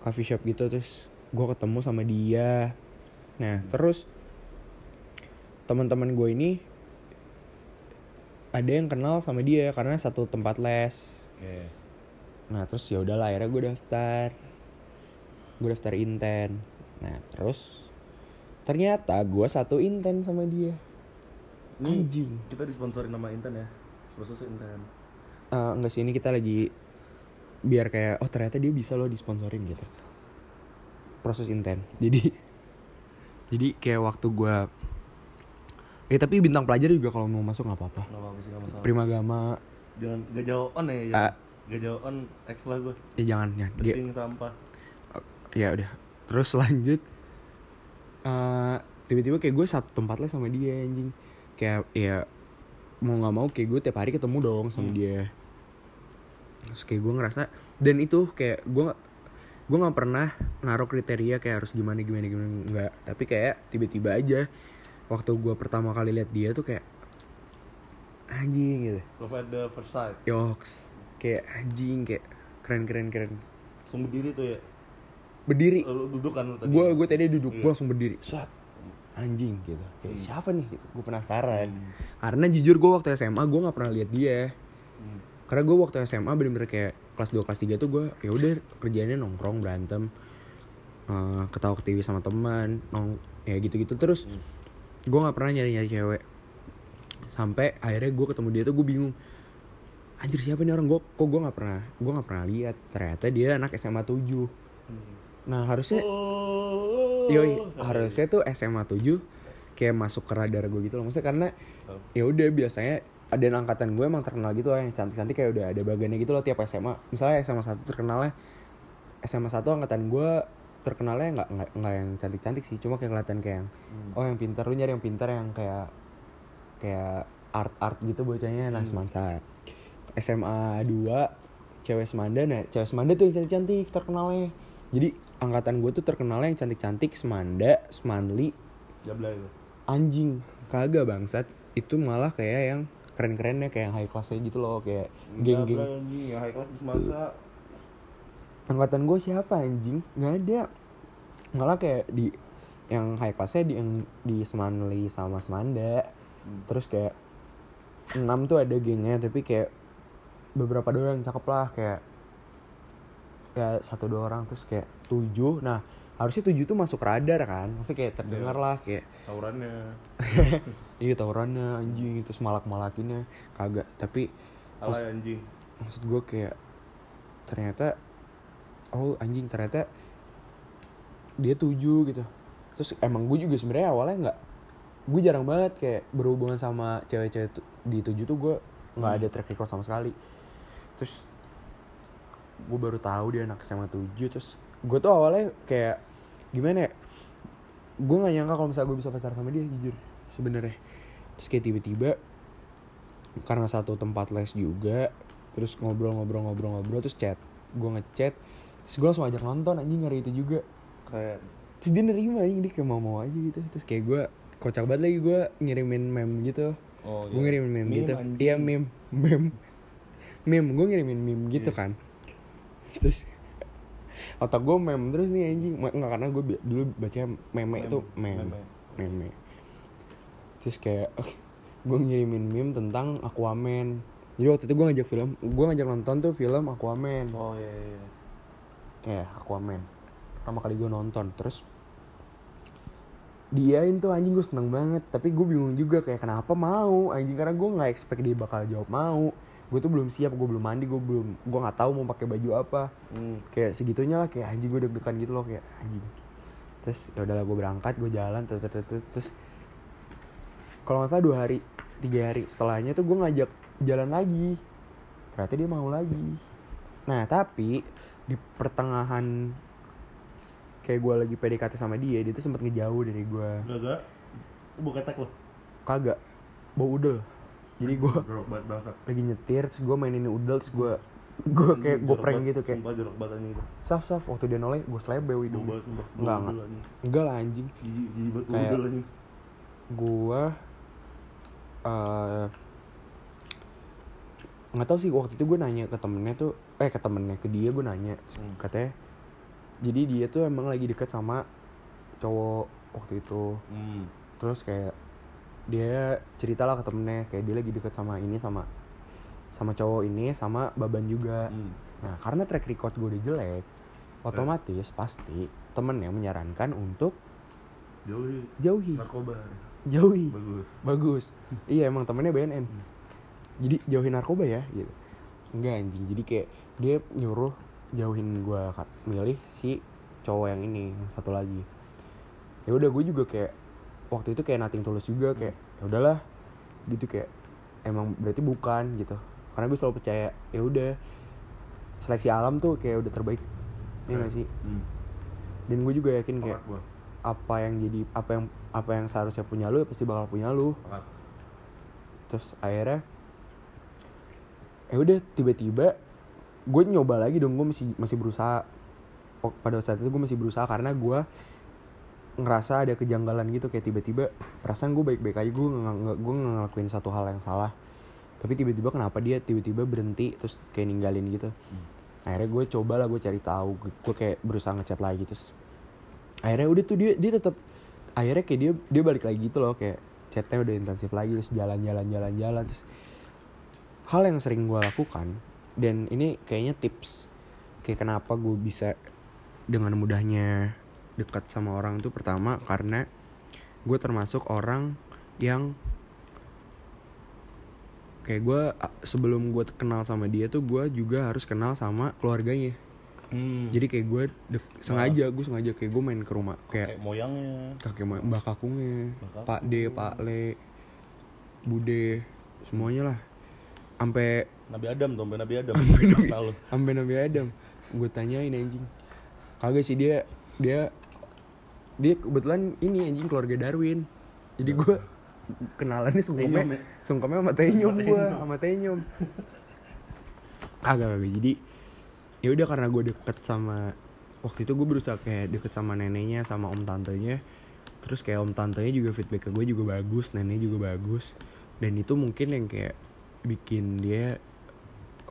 Speaker 1: coffee shop gitu terus gue ketemu sama dia. Nah terus teman-teman gue ini ada yang kenal sama dia karena satu tempat les.
Speaker 2: Oke.
Speaker 1: Nah terus ya udahlah akhirnya gue daftar. Gue daftar inten Nah terus Ternyata gue satu inten sama dia.
Speaker 2: Ini
Speaker 1: Anjing.
Speaker 2: kita disponsorin nama Intan ya. Khusus Intan.
Speaker 1: Eh, Enggak sih ini kita lagi Biar kayak Oh ternyata dia bisa loh disponsorin gitu. Proses inten. Jadi Jadi kayak waktu gue ya tapi bintang pelajar juga kalau mau masuk nggak apa-apa.
Speaker 2: Gak apa-apa sih gak masalah.
Speaker 1: Primagama
Speaker 2: Jangan gak jauh on ya
Speaker 1: Ah.
Speaker 2: jangan. Gak jauh on X lah gue
Speaker 1: ya jangan ya
Speaker 2: Penting sampah.
Speaker 1: Ya udah terus lanjut eh tiba-tiba kayak gue satu tempat lah sama dia anjing. Kayak ya mau nggak mau kayak gue tiap hari ketemu dong sama
Speaker 2: Hmm.
Speaker 1: dia. Terus kayak gue ngerasa dan itu kayak gue gue nggak pernah naruh kriteria kayak harus gimana gimana gimana nggak. Tapi kayak tiba-tiba aja waktu gue pertama kali lihat dia tuh kayak anjing gitu.
Speaker 2: Love at the first sight.
Speaker 1: Yoks kayak anjing kayak keren keren keren.
Speaker 2: Langsung berdiri tuh ya
Speaker 1: berdiri
Speaker 2: Lu duduk kan lu tadi
Speaker 1: gue gue tadi duduk
Speaker 2: Iya.
Speaker 1: gue langsung berdiri Set. anjing gitu kayak
Speaker 2: Hmm.
Speaker 1: siapa nih gitu. gue penasaran
Speaker 2: Hmm.
Speaker 1: karena jujur gue waktu SMA gue nggak pernah lihat dia
Speaker 2: Hmm.
Speaker 1: karena gue waktu SMA bener-bener kayak kelas 2 kelas 3 tuh gue ya udah kerjanya nongkrong berantem eh, ketawa ketiwi sama teman nong ya gitu-gitu terus
Speaker 2: Hmm.
Speaker 1: gue nggak pernah nyari-nyari cewek sampai akhirnya gue ketemu dia tuh gue bingung anjir siapa nih orang gue kok gue nggak pernah gue nggak pernah lihat ternyata dia anak SMA 7
Speaker 2: Hmm.
Speaker 1: Nah harusnya
Speaker 2: Oh.
Speaker 1: Yoi, harusnya tuh SMA 7 kayak masuk ke radar gue gitu loh. Maksudnya karena
Speaker 2: Oh.
Speaker 1: ya udah biasanya ada yang angkatan gue emang terkenal gitu loh yang cantik-cantik kayak udah ada bagiannya gitu loh tiap SMA. Misalnya SMA 1 terkenalnya SMA 1 angkatan gue terkenalnya nggak nggak yang cantik-cantik sih, cuma kayak kelihatan kayak yang
Speaker 2: Hmm.
Speaker 1: oh yang pintar lu nyari yang pintar yang kayak kayak art-art gitu bocahnya nah
Speaker 2: Hmm.
Speaker 1: semansa. SMA 2 cewek Semanda nah cewek Semanda tuh yang cantik-cantik terkenalnya. Jadi angkatan gue tuh terkenalnya yang cantik-cantik Semanda, Semanli, anjing kagak bangsat. Itu malah kayak yang keren-kerennya kayak yang high classnya gitu loh kayak geng-geng.
Speaker 2: Jablay anjing high class semasa.
Speaker 1: Angkatan gue siapa anjing? Nggak ada. Malah kayak di yang high classnya di yang di Semanli sama Semanda.
Speaker 2: Hmm.
Speaker 1: terus kayak enam tuh ada gengnya tapi kayak beberapa doang yang cakep lah kayak ya satu dua orang terus kayak tujuh. Nah harusnya tujuh tuh masuk radar kan? Maksudnya kayak terdengar
Speaker 2: Iya.
Speaker 1: lah kayak
Speaker 2: tawurannya
Speaker 1: iya tawurannya anjing terus malak malakinnya kagak tapi
Speaker 2: alay anjing.
Speaker 1: maksud gue kayak ternyata oh anjing ternyata dia tujuh gitu. Terus emang gue juga sebenarnya awalnya nggak gue jarang banget kayak berhubungan sama cewek-cewek di tujuh tuh gue nggak
Speaker 2: Hmm.
Speaker 1: ada track record sama sekali. Terus gue baru tahu dia anak SMA 7 terus gue tuh awalnya kayak gimana ya gue nggak nyangka kalau misalnya gue bisa pacaran sama dia jujur sebenarnya. Terus kayak tiba-tiba karena satu tempat les juga terus ngobrol-ngobrol-ngobrol-ngobrol terus chat gue ngechat terus gue langsung ajak nonton anjing hari itu juga.
Speaker 2: Kayak
Speaker 1: terus dia nerima anjing dia kayak mau-mau aja gitu. Terus kayak gue kocak banget lagi gue ngirimin meme gitu.
Speaker 2: Oh
Speaker 1: gue ngirimin meme, gitu.
Speaker 2: Anjing.
Speaker 1: iya meme. Meme. Meme gue ngirimin meme gitu
Speaker 2: Iya.
Speaker 1: kan terus otak gue meme terus nih anjing. Nggak karena gue dulu baca meme itu meme. meme. Terus kayak gue ngirimin meme tentang Aquaman. Jadi waktu itu gue ngajak film gue ngajak nonton tuh film Aquaman.
Speaker 2: Oh iya iya iya.
Speaker 1: ya Aquaman. Pertama kali gue nonton terus diain tuh anjing gue seneng banget. Tapi gue bingung juga kayak kenapa mau anjing. Karena gue nggak expect dia bakal jawab mau gue tuh belum siap gue belum mandi gue belum gue nggak tahu mau pakai baju apa.
Speaker 2: Hmm.
Speaker 1: kayak segitunya lah kayak anjing gue deg-degan gitu loh kayak anjing. Terus ya udahlah gue berangkat gue jalan terus terus, terus, terus. Kalau nggak salah dua hari tiga hari setelahnya tuh gue ngajak jalan lagi. Ternyata dia mau lagi. Nah tapi di pertengahan kayak gue lagi PDKT sama dia dia tuh sempat ngejauh dari gue
Speaker 2: Gaga Lu buka tek lo
Speaker 1: kagak. Bau udel jadi gue lagi nyetir terus gue mainin udel terus gue gue kayak gue prank gitu kayak
Speaker 2: jorok banget anjing itu
Speaker 1: saf saf waktu dia noleh gue selebe
Speaker 2: bau
Speaker 1: hidung Enggak, enggak. enggak lah anjing. Kayak- gua eh nggak tahu sih waktu itu gue nanya ke temennya tuh eh ke temennya ke dia gue nanya
Speaker 2: Hmm.
Speaker 1: katanya. Jadi dia tuh emang lagi deket sama cowok waktu itu.
Speaker 2: Hmm.
Speaker 1: terus kayak dia cerita lah ke temennya kayak dia lagi deket sama ini sama sama cowok ini sama baban juga.
Speaker 2: Hmm.
Speaker 1: nah karena track record gue udah jelek otomatis pasti temennya menyarankan untuk
Speaker 2: jauhi.
Speaker 1: Jauhi.
Speaker 2: Narkoba.
Speaker 1: Jauhi.
Speaker 2: Bagus.
Speaker 1: Bagus. Iya emang temennya BNN
Speaker 2: Hmm.
Speaker 1: jadi jauhin narkoba ya gitu. Enggak anjing. Jadi kayak dia nyuruh jauhin gua ka- milih si cowok yang ini yang satu lagi. Ya udah gue juga kayak waktu itu kayak nating tulus juga kayak ya udahlah gitu kayak emang berarti bukan gitu. Karena gue selalu percaya ya udah seleksi alam tuh kayak udah terbaik ya gak sih?
Speaker 2: Hmm.
Speaker 1: dan gue juga yakin kayak
Speaker 2: gua.
Speaker 1: apa yang jadi apa yang apa yang seharusnya punya lu ya pasti bakal punya lu. Terus akhirnya ya udah tiba-tiba gue nyoba lagi dong gue masih masih berusaha. Pada saat itu gue masih berusaha karena gue ngerasa ada kejanggalan gitu kayak tiba-tiba perasaan gue baik-baik aja gue nggak gue ngelakuin satu hal yang salah. Tapi tiba-tiba kenapa dia tiba-tiba berhenti terus kayak ninggalin gitu. Akhirnya gue coba lah gue cari tahu gue kayak berusaha ngechat lagi terus akhirnya udah tuh dia dia tetap akhirnya kayak dia dia balik lagi gitu loh kayak chatnya udah intensif lagi terus jalan-jalan jalan-jalan terus hal yang sering gue lakukan dan ini kayaknya tips kayak kenapa gue bisa dengan mudahnya dekat sama orang itu pertama karena gue termasuk orang yang kayak gue sebelum gue kenal sama dia tuh gue juga harus kenal sama keluarganya.
Speaker 2: Hmm.
Speaker 1: jadi kayak gue dek- sengaja gue sengaja kayak gue main ke rumah kayak
Speaker 2: kayak moyangnya.
Speaker 1: kakek ma- mbak kakungnya pak D pak Le bude semuanya lah. Sampai
Speaker 2: Nabi Adam tuh, sampai Nabi Adam.
Speaker 1: Sampai Nabi- Nabi Adam. Gue tanyain anjing. Kagak sih dia dia dia kebetulan ini anjing keluarga Darwin. Jadi gue kenalannya sungkemnya
Speaker 2: ya?
Speaker 1: sungkemnya sama Tenyum gue sama Tenyum. Kagak kagak. Jadi ya udah karena gue deket sama waktu itu gue berusaha kayak deket sama neneknya sama om tantenya. Terus kayak om tantenya juga feedback ke gue juga bagus neneknya juga bagus. Dan itu mungkin yang kayak bikin dia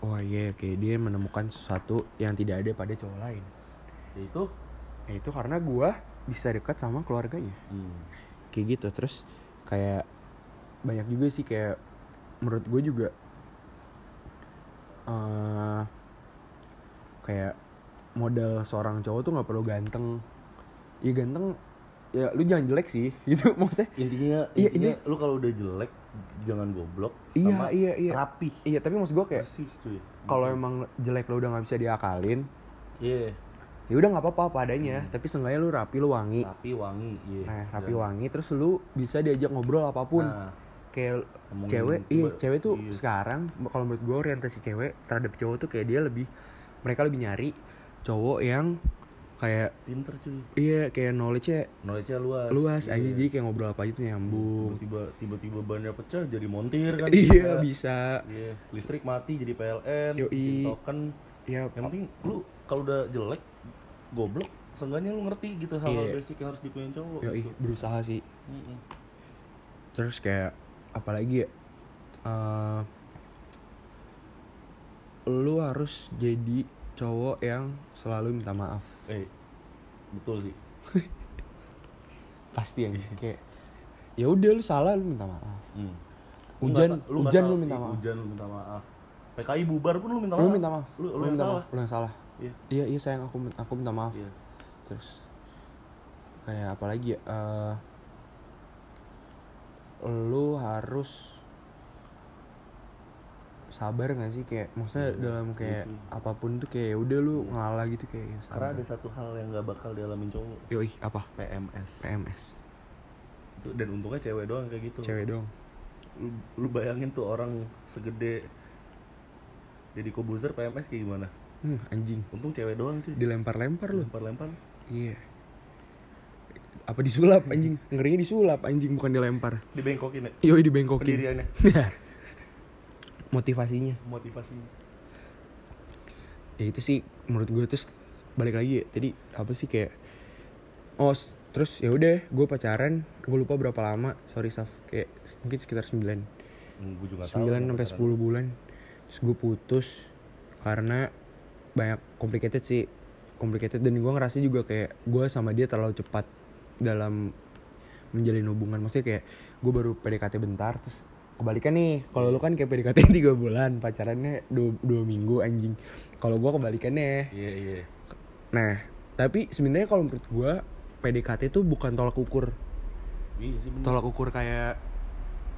Speaker 1: wah iya kayak dia menemukan sesuatu yang tidak ada pada cowok lain.
Speaker 2: Itu.
Speaker 1: itu karena gue bisa dekat sama keluarganya
Speaker 2: Hmm.
Speaker 1: kayak gitu terus kayak banyak juga sih kayak menurut gue juga eh kayak modal seorang cowok tuh nggak perlu ganteng ya ganteng ya lu jangan jelek sih gitu maksudnya
Speaker 2: Intinya,
Speaker 1: Iya,
Speaker 2: intinya lu kalau udah jelek jangan goblok
Speaker 1: Iya,
Speaker 2: sama
Speaker 1: iya, iya.
Speaker 2: rapi.
Speaker 1: iya tapi maksud gue kayak kalau emang jelek lo udah nggak bisa diakalin
Speaker 2: Iya,
Speaker 1: ya udah nggak apa-apa apa adanya tapi seenggaknya lu rapi lu wangi
Speaker 2: rapi wangi, iya.
Speaker 1: nah rapi
Speaker 2: Dan-
Speaker 1: wangi terus lu bisa diajak ngobrol apa pun
Speaker 2: Nah,
Speaker 1: kayak cewek iya cewek tuh
Speaker 2: iya.
Speaker 1: sekarang kalau menurut gue orientasi cewek terhadap cowok tuh kayak dia lebih mereka lebih nyari cowok yang kayak
Speaker 2: pinter cuy.
Speaker 1: iya kayak knowledge-nya
Speaker 2: Knowledge-nya luas.
Speaker 1: luas
Speaker 2: Iya.
Speaker 1: aja jadi kayak ngobrol apa aja tuh nyambung
Speaker 2: tiba-tiba tiba-tiba bannya pecah jadi montir kan
Speaker 1: iya
Speaker 2: bisa.
Speaker 1: bisa
Speaker 2: Iya, listrik mati jadi PLN,
Speaker 1: Yoi.
Speaker 2: token.
Speaker 1: ya
Speaker 2: Yang penting lu kalau udah jelek, goblok, seenggaknya lu ngerti gitu hal-hal
Speaker 1: Iya.
Speaker 2: basic yang harus dipunyai cowok.
Speaker 1: yoi,
Speaker 2: gitu.
Speaker 1: berusaha sih
Speaker 2: Mm-mm.
Speaker 1: terus kayak apalagi ya eh, lu harus jadi cowok yang selalu minta maaf
Speaker 2: Eh, betul sih.
Speaker 1: pasti yang kayak ya udah lu salah lu minta maaf
Speaker 2: Hmm.
Speaker 1: Hujan-
Speaker 2: nggak
Speaker 1: hujan lu minta maaf.
Speaker 2: Hujan lu minta maaf. PKI bubar pun lu minta maaf.
Speaker 1: lu minta maaf
Speaker 2: Lu, lu,
Speaker 1: lu
Speaker 2: yang
Speaker 1: minta
Speaker 2: salah.
Speaker 1: maaf lu yang salah
Speaker 2: Iya.
Speaker 1: iya iya sayang aku aku minta maaf
Speaker 2: Iya.
Speaker 1: terus kayak apa lagi ya eh, lu harus sabar gak sih kayak maksudnya
Speaker 2: Iya,
Speaker 1: dalam kayak
Speaker 2: sih.
Speaker 1: apa pun tuh kayak udah lu ngalah gitu kayak ya
Speaker 2: Karena ada satu hal yang gak bakal dialamin cowok,
Speaker 1: yoi apa
Speaker 2: PMS.
Speaker 1: PMS
Speaker 2: Itu dan untungnya cewek doang kayak gitu.
Speaker 1: cewek dong
Speaker 2: Lu, lu bayangin tuh orang segede jadi kobuzer PMS kayak gimana?
Speaker 1: Hmm, anjing.
Speaker 2: Untung cewek doang cuy.
Speaker 1: dilempar-lempar lu.
Speaker 2: Lempar-lempar.
Speaker 1: iya. Apa disulap anjing? Ngerinya disulap anjing bukan dilempar.
Speaker 2: Dibengkokin ya.
Speaker 1: yoi dibengkokin.
Speaker 2: Pendiriannya,
Speaker 1: motivasinya.
Speaker 2: Motivasinya.
Speaker 1: ya itu sih menurut gue terus balik lagi ya tadi apa sih kayak oh terus ya udah gue pacaran gue lupa berapa lama sorry Saf kayak mungkin sekitar 9
Speaker 2: Hmm, gue juga
Speaker 1: 9
Speaker 2: tahu.
Speaker 1: sampai 10 bulan. Terus gue putus karena banyak complicated sih. Complicated dan gue ngerasa juga kayak gue sama dia terlalu cepat dalam menjalin hubungan. Maksudnya kayak gue baru PDKT bentar terus kebalikan nih. Kalau lu kan kayak PDKT tiga bulan pacarannya dua, dua minggu anjing. Kalau gue kebalikannya
Speaker 2: Iya, iya.
Speaker 1: nah tapi sebenarnya kalau menurut gue PDKT itu bukan tolak ukur.
Speaker 2: Sih bener.
Speaker 1: tolak ukur kayak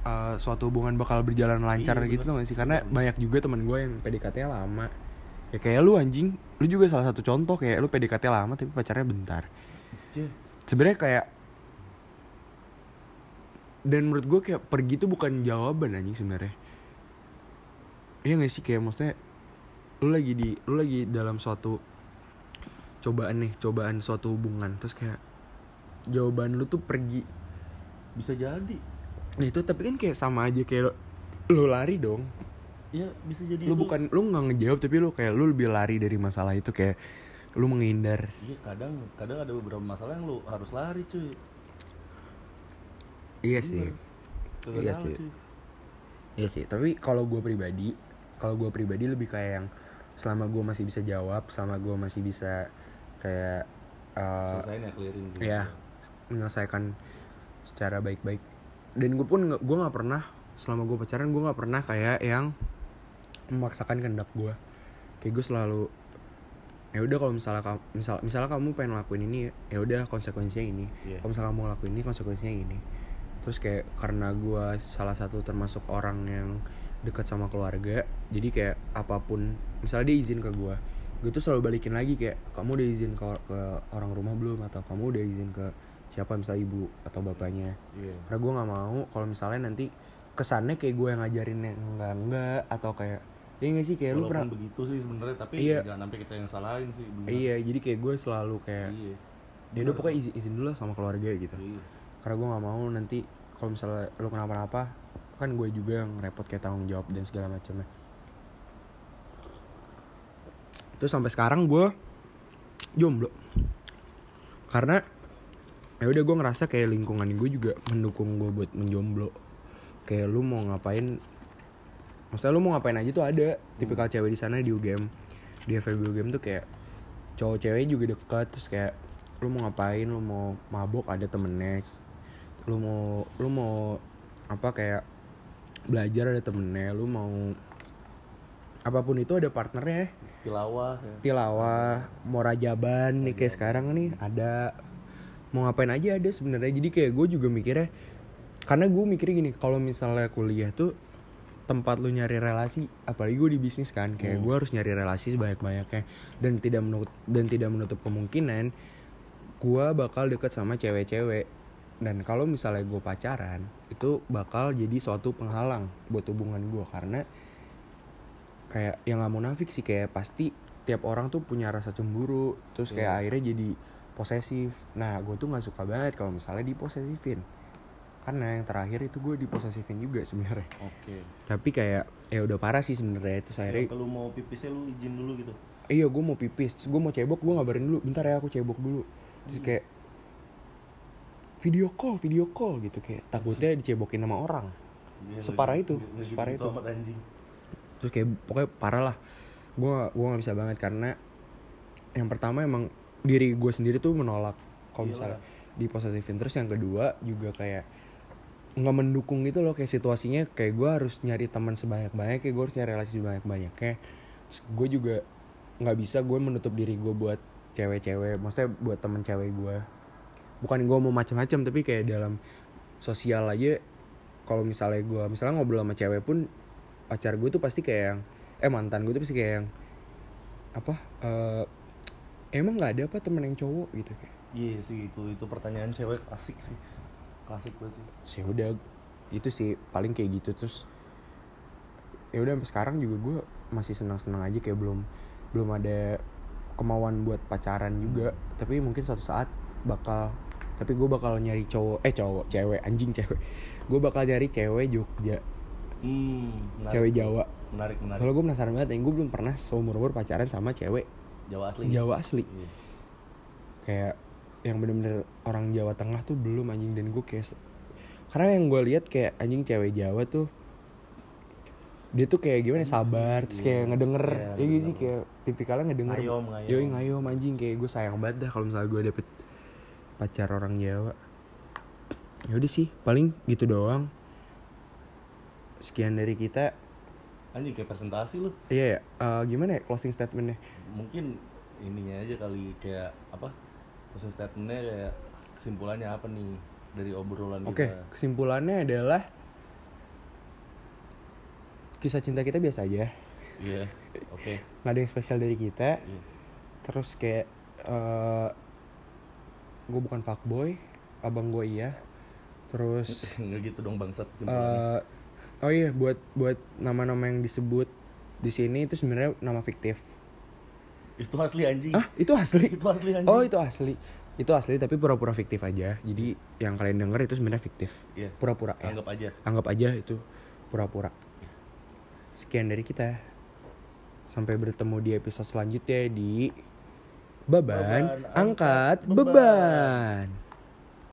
Speaker 1: uh, suatu hubungan bakal berjalan lancar
Speaker 2: Iya,
Speaker 1: gitu tuh sih? Karena
Speaker 2: Bener.
Speaker 1: banyak juga teman gue yang PDKT-nya lama ya kayak lu anjing. Lu juga salah satu contoh kayak lu PDKT lama tapi pacarnya bentar.
Speaker 2: Iya.
Speaker 1: sebenarnya kayak dan menurut gue kayak pergi tuh bukan jawaban anjing sebenarnya. Iya gak sih? Kayak maksudnya lu lagi di lu lagi dalam suatu cobaan nih cobaan suatu hubungan terus kayak jawaban lu tuh pergi
Speaker 2: bisa jadi.
Speaker 1: Nah itu tapi kan kayak sama aja kayak lu lari dong
Speaker 2: ya bisa jadi
Speaker 1: lu
Speaker 2: itu-
Speaker 1: bukan lu nggak ngejawab tapi lu kayak lu lebih lari dari masalah itu kayak lu menghindar
Speaker 2: iya kadang kadang ada beberapa masalah yang lu harus lari cuy
Speaker 1: iya sih Iya sih.
Speaker 2: cuy.
Speaker 1: Iya sih, tapi kalau gue pribadi, kalau gue pribadi lebih kayak yang selama gue masih bisa jawab, selama gue masih bisa kayak eh,
Speaker 2: Selesain ya clearing gitu.
Speaker 1: iya. menyelesaikan secara baik-baik. Dan gue pun gue nggak pernah selama gue pacaran gue nggak pernah kayak yang memaksakan kehendak gue. Kayak gue selalu ya udah kalau misalnya kamu misal misalnya kamu pengen lakuin ini ya udah konsekuensinya ini
Speaker 2: Iya.
Speaker 1: kalau misalnya kamu ngelakuin ini konsekuensinya ini terus kayak karena gue salah satu termasuk orang yang dekat sama keluarga jadi kayak apa pun misalnya dia izin ke gue gue tuh selalu balikin lagi kayak kamu udah izin ke, ke orang rumah belum atau kamu udah izin ke siapa misalnya ibu atau bapaknya
Speaker 2: Iya.
Speaker 1: karena gue nggak mau kalau misalnya nanti kesannya kayak gue yang ngajarin yang enggak enggak atau kayak ya nggak sih kayak lu pernah
Speaker 2: begitu sih sebenarnya tapi
Speaker 1: Iya.
Speaker 2: jangan sampai kita yang salahin sih bener.
Speaker 1: iya jadi kayak gue selalu kayak
Speaker 2: Iya.
Speaker 1: ya udah pokoknya izin izin dulu lah sama keluarga gitu
Speaker 2: Iya.
Speaker 1: karena gue nggak mau nanti kalau misalnya lu kenapa-napa kan gue juga yang repot kayak tanggung jawab dan segala macamnya terus sampai sekarang gue jomblo karena ya udah gue ngerasa kayak lingkungan gue juga mendukung gue buat menjomblo kayak lu mau ngapain maksudnya lu mau ngapain aja tuh ada. Tipikal cewek di sana di UGM di FEB UGM tuh kayak cowok cewek juga dekat terus kayak lu mau ngapain? Lu mau mabok ada temennya. Lu mau lu mau apa kayak belajar ada temennya. Lu mau apa pun itu ada partnernya.
Speaker 2: Tilawah ya.
Speaker 1: tilawah mau rajaban nih kayak sekarang nih ada. Mau ngapain aja ada sebenarnya. Jadi kayak gue juga mikirnya karena gue mikirnya gini kalau misalnya kuliah tuh tempat lu nyari relasi apalagi gue di bisnis kan kayak
Speaker 2: Hmm.
Speaker 1: gue harus nyari relasi sebanyak banyaknya dan tidak menutup dan tidak menutup kemungkinan gue bakal deket sama cewek-cewek. Dan kalau misalnya gue pacaran itu bakal jadi suatu penghalang buat hubungan gue karena kayak yang nggak munafik sih kayak pasti tiap orang tuh punya rasa cemburu terus kayak
Speaker 2: Iya.
Speaker 1: akhirnya jadi posesif. Nah gue tuh nggak suka banget kalau misalnya diposesifin karena yang terakhir itu gue diposesifin juga sebenarnya
Speaker 2: Oke.
Speaker 1: tapi kayak ya udah parah sih sebenarnya terus akhirnya
Speaker 2: Kalau mau pipisnya lu izin dulu gitu.
Speaker 1: iya gue mau pipis terus gue mau cebok gue ngabarin dulu bentar ya aku cebok dulu terus kayak video call video call gitu kayak takutnya dicebokin sama orang
Speaker 2: Iya,
Speaker 1: Separah
Speaker 2: lagi-
Speaker 1: itu,
Speaker 2: lagi
Speaker 1: separah
Speaker 2: gitu
Speaker 1: itu.
Speaker 2: anjing.
Speaker 1: terus kayak pokoknya parah lah gue gue nggak bisa banget karena yang pertama emang diri gue sendiri tuh menolak kalau misalnya di posesifin terus yang kedua juga kayak nggak mendukung gitu loh kayak situasinya kayak gue harus nyari teman sebanyak banyak kayak gue harus nyari relasi sebanyak banyaknya gue juga nggak bisa gue menutup diri gue buat cewek-cewek maksudnya buat temen cewek gue bukan gue mau macam-macam tapi kayak dalam sosial aja kalau misalnya gue misalnya ngobrol sama cewek pun pacar gue tuh pasti kayak yang eh mantan gue tuh pasti kayak yang apa eh emang nggak ada apa temen yang cowok gitu kayak.
Speaker 2: Iya sih itu itu pertanyaan cewek klasik sih. Klasik banget sih.
Speaker 1: sih udah itu sih paling kayak gitu terus ya udah sampai sekarang juga gue masih senang-senang aja kayak belum belum ada kemauan buat pacaran juga tapi mungkin suatu saat bakal tapi gue bakal nyari cowok eh cowok cewek anjing cewek gue bakal nyari cewek Jogja
Speaker 2: Hmm, menarik.
Speaker 1: cewek Jawa
Speaker 2: Menarik, menarik.
Speaker 1: soalnya gue penasaran banget yang gue belum pernah seumur umur pacaran sama cewek
Speaker 2: Jawa asli.
Speaker 1: Jawa asli
Speaker 2: Iya.
Speaker 1: kayak yang bener-bener orang Jawa Tengah tuh belum anjing. Dan gue kayak karena yang gue lihat kayak anjing cewek Jawa tuh dia tuh kayak gimana ya, sabar terus kayak
Speaker 2: Iya.
Speaker 1: ngedenger ya gitu sih? kayak tipikalnya ngedenger
Speaker 2: Ngayom, ngayom.
Speaker 1: Yoi ngayom anjing. Kayak gue sayang banget dah kalau misalnya gue dapet pacar orang Jawa. Ya udah sih paling gitu doang. Sekian dari kita.
Speaker 2: Anjing kayak presentasi lu.
Speaker 1: iya ya. Eh, gimana ya closing statementnya?
Speaker 2: Mungkin ininya aja kali kayak apa? Closing statementnya kayak kesimpulannya apa nih dari obrolan
Speaker 1: Oke,
Speaker 2: kita.
Speaker 1: kesimpulannya adalah kisah cinta kita biasa aja,
Speaker 2: Iya. Oke.
Speaker 1: nggak ada yang spesial dari kita.
Speaker 2: Iya.
Speaker 1: Terus kayak gue bukan fuckboy, abang gue iya. terus
Speaker 2: nggak gitu dong bangsat kesimpulannya.
Speaker 1: eh oh iya buat buat nama-nama yang disebut di sini itu sebenarnya nama fiktif
Speaker 2: itu asli anjing.
Speaker 1: Ah itu asli?
Speaker 2: Itu asli anjing.
Speaker 1: Oh itu asli. Itu asli tapi pura-pura fiktif aja. Jadi yang kalian denger itu sebenarnya fiktif.
Speaker 2: Iya.
Speaker 1: pura-pura ya.
Speaker 2: Anggap aja.
Speaker 1: Anggap aja itu pura-pura. Sekian dari kita. Sampai bertemu di episode selanjutnya di baban,
Speaker 2: Baban,
Speaker 1: angkat
Speaker 2: angkat beban.
Speaker 1: beban.